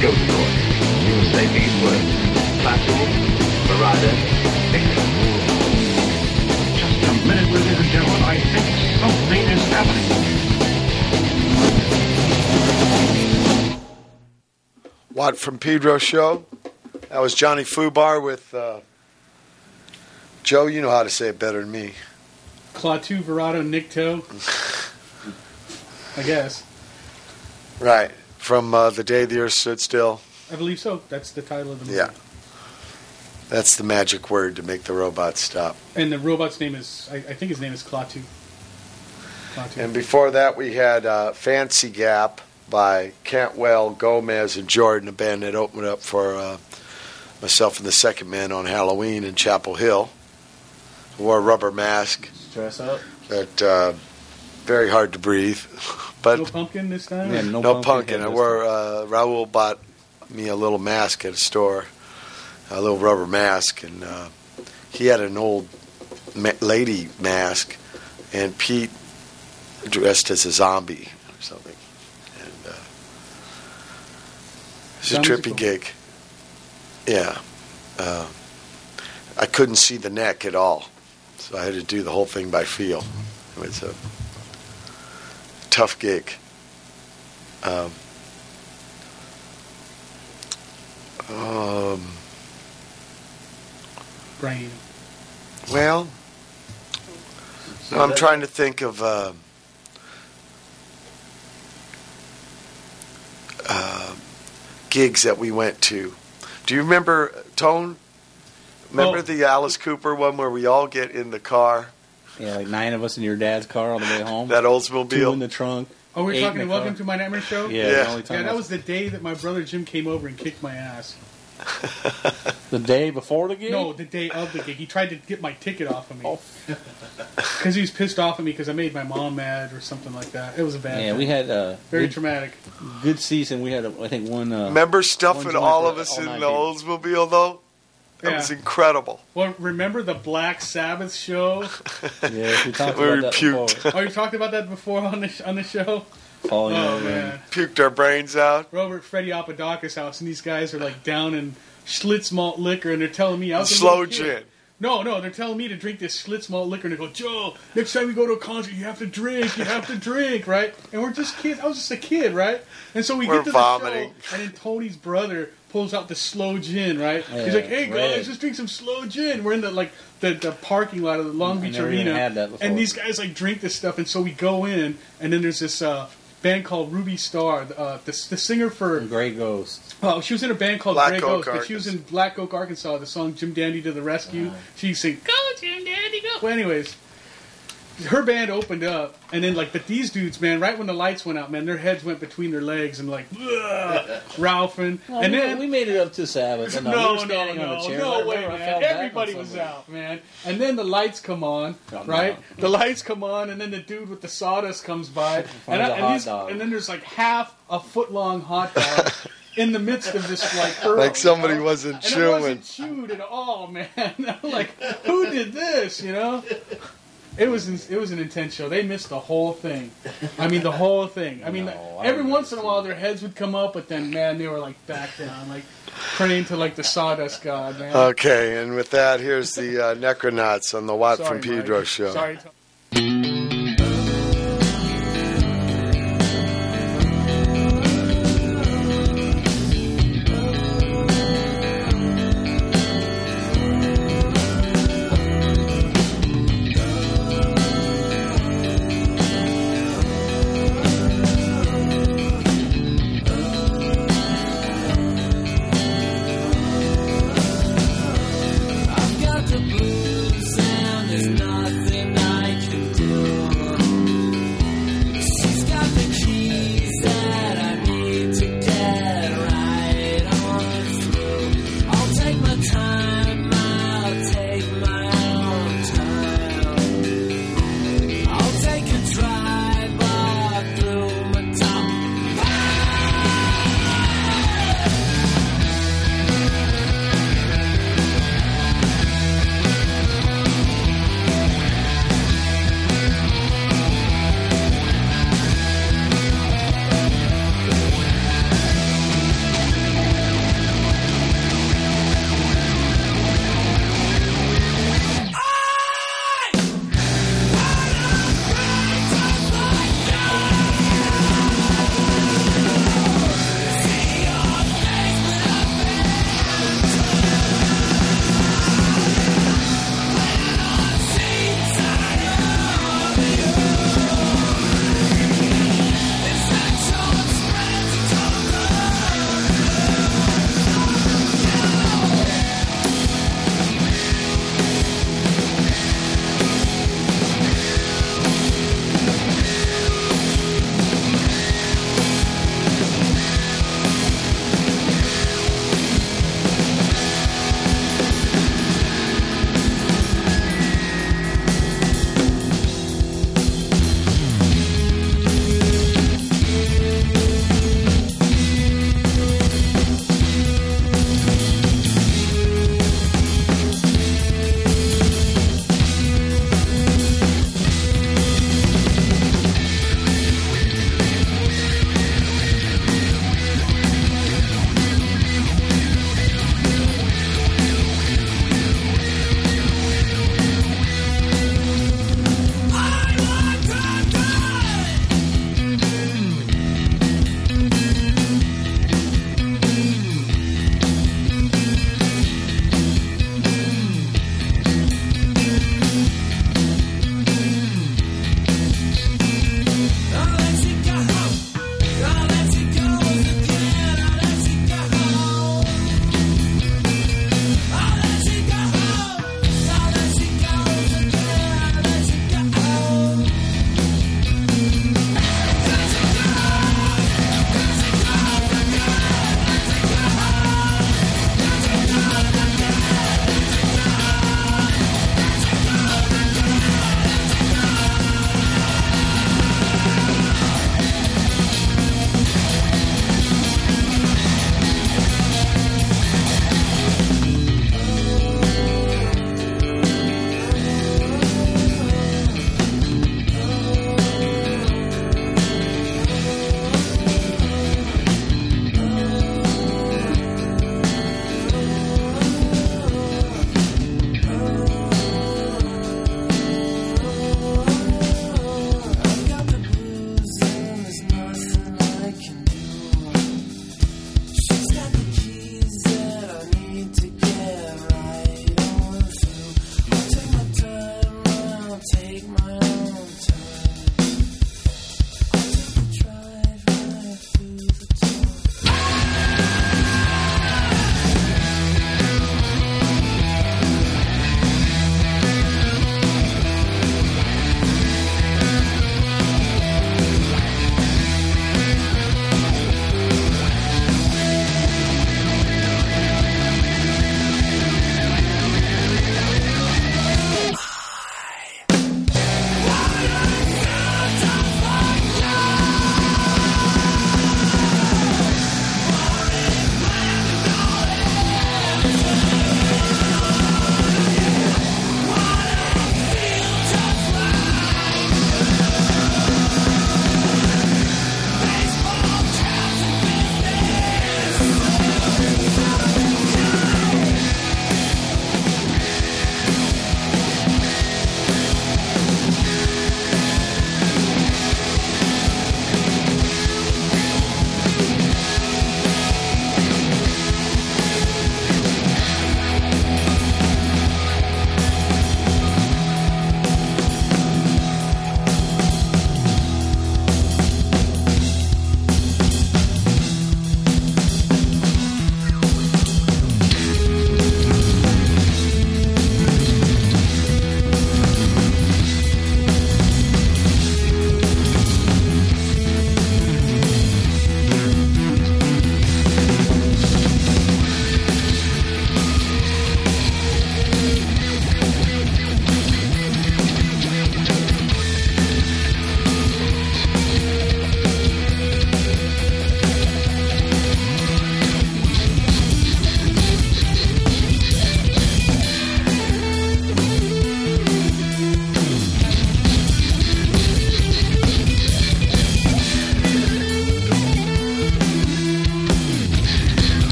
say these words. Klaatu, Barada, Nikto. Just a minute, ladies and gentlemen. I think something is happening. Watt from Pedro show. That was Johnny Fubar with uh, Joe. You know how to say it better than me. Klaatu, Verado, Nikto. [laughs] I guess. Right from uh, the day the Earth stood still. I believe so. That's the title of the movie. Yeah, that's the magic word to make the robot stop. And the robot's name is, I, I think his name is Klaatu. Klaatu. And before that, we had uh, Fancy Gap by Cantwell, Gomez, and Jordan, a band that opened up for uh, myself and the Secondmen on Halloween in Chapel Hill. Wore a rubber mask Dress up. that uh, very hard to breathe, [laughs] but no pumpkin this time? Yeah, no, no, pumpkin pumpkin. head I this wore uh, Raul bought me a little mask at a store, a little rubber mask, and uh, he had an old ma- lady mask, and Pete dressed as a zombie or something. And uh, it's a trippy cool. gig. Yeah, uh, I couldn't see the neck at all, so I had to do the whole thing by feel. It was a tough gig. Um, um, Brain. well, no, I'm trying to think of uh, uh, gigs that we went to. Do you remember Tone? Remember Oh. the Alice Cooper one where we all get in the car, Yeah, like nine of us in your dad's car on the way home. that Oldsmobile. Two in the trunk. Oh, we're Eight talking in the Welcome car. to My Nightmare Show? Yeah, Yeah. the only time Yeah, that was the day that my brother Jim came over and kicked my ass. the day before the gig. No, the day of the gig. He tried to get my ticket off of me. Oh. [laughs] Because he was pissed off at me because I made my mom mad or something like that. It was a bad Yeah, thing. we had uh, Very good, traumatic. good season. We had, uh, I think, one. Uh, Remember stuffing One all of us all in the gig. Oldsmobile though? That Yeah. was incredible. Well, remember the Black Sabbath show? [laughs] yeah, we talked We about that puked. before. oh, you talked about that before on the on the show? Falling Oh over oh, and- man, Puked our brains out. we're over Freddie Apodaca's house, and these guys are like down in Schlitz malt liquor, and they're telling me I was Slow little gin. No, no, they're telling me to drink this Schlitz malt liquor, and they go, Joe, next time we go to a concert, you have to drink, you have to drink, right? And we're just kids. I was just a kid, right? And so we We're get to vomiting. the show, and then Tony's brother pulls out the slow gin, right? He's like, "Hey guys, red. let's drink some slow gin." We're in the like the, the parking lot of the Long I Beach never even Arena, had that before. and these guys like drink this stuff, and so we go in, and then there's this uh, band called Ruby Starr, uh, the the singer for Gray Ghost. Oh, she was in a band called Black Grey Oak, Ghost, but she was in Black Oak, Arkansas. The song "Jim Dandy to the Rescue." She sang "Go Jim Dandy Go." Well, anyways, her band opened up, and then like, but these dudes, man, right when the lights went out, man, their heads went between their legs and like, "Ugh," [laughs] Ralphing, Well, and we, then we made it up to Sabbath. but no, we no, no, no, a chair. no way, man. fell back on Everybody was out, man. And then the lights come on, Oh, no. right? The lights come on, and then the dude with the sawdust comes by, and, Finds I- a and, these- and then there's like half a foot long hot dog in the midst of this like hurl, [laughs] Like somebody you know? wasn't and it wasn't chewed at all, [laughs] man. like who did this? You know. It was it was an intense show. They missed the whole thing. I mean, the whole thing. I mean, No, every remember once in a while their heads would come up, but then man, they were like back down, like praying to like the sawdust god, man. Okay, and with that, here's the uh, Necronauts on the Watt Sorry, from Pedro Mike. show. Sorry.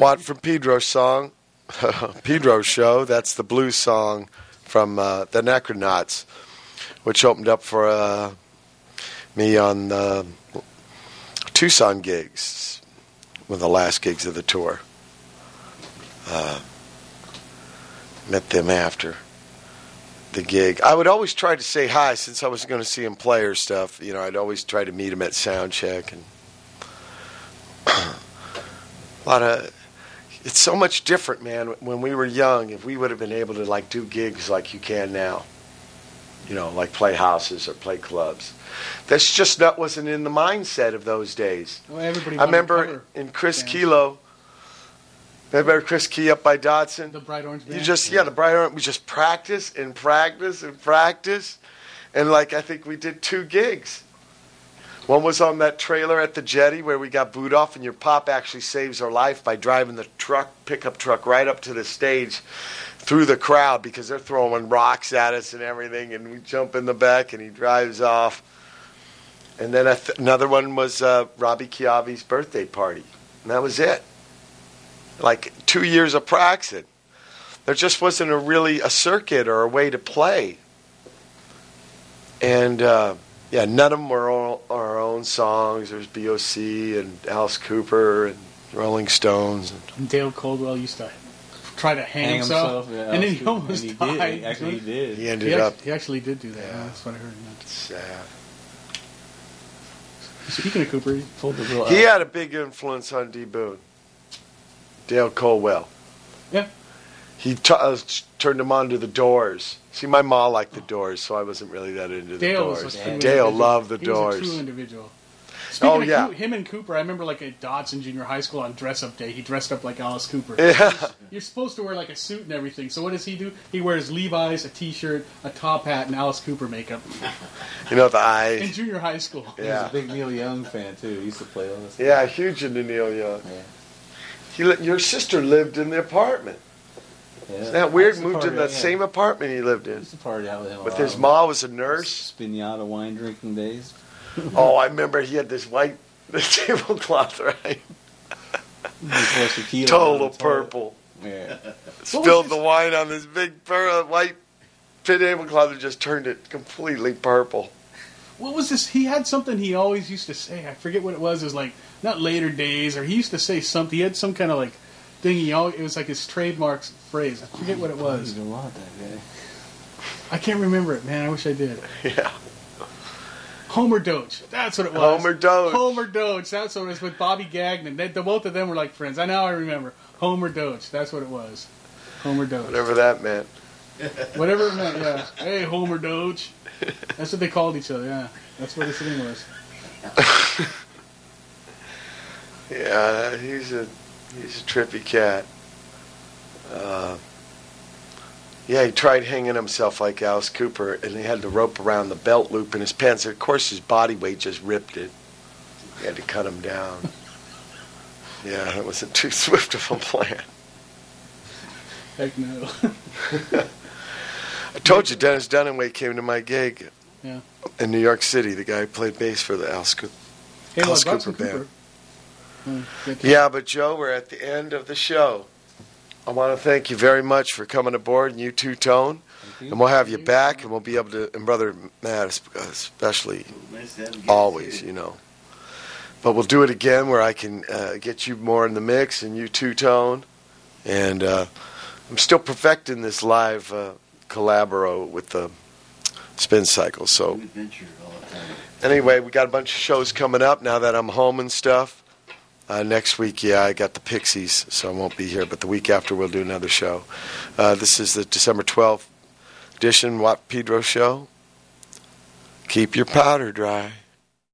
Watt from Pedro's song, [laughs] Pedro's show. That's the blues song from uh, the Necronauts, which opened up for uh, me on the Tucson gigs, one of the last gigs of the tour. Uh, met them after the gig. I would always try to say hi since I was going to see him play or stuff. You know, I'd always try to meet him at sound check and a lot of. It's so much different, man. When we were young, if we would have been able to like do gigs like you can now, you know, like play houses or play clubs. That's just not wasn't in the mindset of those days. Well, everybody I remember in Chris bands. Kilo. Remember Chris Key up by Dodson? the Bright Orange Band. You just yeah, the bright orange. We just practice and practice and practice, and like I think we did two gigs. One was on that trailer at the jetty where we got booed off, and your pop actually saves our life by driving the truck, pickup truck, right up to the stage through the crowd because they're throwing rocks at us and everything, and we jump in the back, and he drives off. And then th- another one was uh, Robbie Chiavi's birthday party, and that was it. Like two years of practicing. There just wasn't a really a circuit or a way to play. And uh, yeah, none of them were all our own songs. There's B.O.C. and Alice Cooper and Rolling Stones. And And Dale Coldwell used to try to hang, Hang himself, himself, yeah, and then he [laughs] and almost he died. did. Actually, he did. he ended He, up act- he actually did do that. Yeah. That's what I heard. sad. Speaking of Cooper, he Pulled the real He had a big influence on D. Boon. Dale Colwell. Yeah. He t- uh, turned him on to the Doors. See, my mom liked the Doors, so I wasn't really that into the Dale was Doors. a true Dale individual. loved the doors. he Was a Doors. true individual. Speaking Oh, of yeah. Coo- him and Cooper, I remember like at Dodson Junior High School on dress up day, he dressed up like Alice Cooper. Yeah. You're supposed to wear like a suit and everything. So what does he do? He wears Levi's, a t-shirt, a top hat, and Alice Cooper makeup [laughs] You know the eyes. in junior high school. He was a big Neil Young fan too. He used to play all this. Yeah, huge into Neil Young. Yeah. He, your sister lived in the apartment. Yeah. Isn't that weird? Used to Moved in that yeah. same apartment he lived in. Used to party out with him. a With lot. his mom was a nurse. Spanada wine drinking days. [laughs] Oh, I remember he had this white [laughs] tablecloth, right? Before tequila Total on the toilet. purple. Yeah. [laughs] Spilled the wine on this big pur- white tablecloth and just turned it completely purple. What was this? He had something he always used to say. I forget what it was. It was like not later days, or he used to say something. He had some kind of like thing. He always, it was like his trademark phrase. I forget what it I was. even want that guy. I can't remember it, man. I wish I did. [laughs] Yeah. Homer Doge. That's what it was. Homer Doge. Homer Doge. That's what it was with Bobby Gagnon. They, the both of them were like friends. I now I remember. Homer Doge. That's what it was. Homer Doge. Whatever that meant. [laughs] Whatever it meant. Yeah. Hey, Homer Doge. That's what they called each other. Yeah. That's what his thing was. [laughs] Yeah, he's a he's a trippy cat. Uh, yeah, he tried hanging himself like Alice Cooper, and he had the rope around the belt loop in his pants. Of course, his body weight just ripped it. He had to cut him down. [laughs] Yeah, that wasn't too swift of a plan. Heck no. [laughs] I told you, Dennis Dunaway came to my gig Yeah. in New York City. The guy who played bass for the Alice Cooper. Hey, Alice Cooper Cooper. Hmm, good. Yeah, but Joe, we're at the end of the show. I want to thank you very much for coming aboard, and you too, Tone. And we'll have you back, and we'll be able to, and Brother Matt especially, Nice to have you guys always, you know. But we'll do it again where I can uh, get you more in the mix, and you too, Tone. And uh, I'm still perfecting this live uh, collaboro with the spin cycle. So New adventure all the time. anyway, we got a bunch of shows coming up now that I'm home and stuff. Uh, next week, yeah, I got the Pixies, so I won't be here. But the week after, we'll do another show. Uh, this is the December 12th edition Watt Pedro show. Keep your powder dry.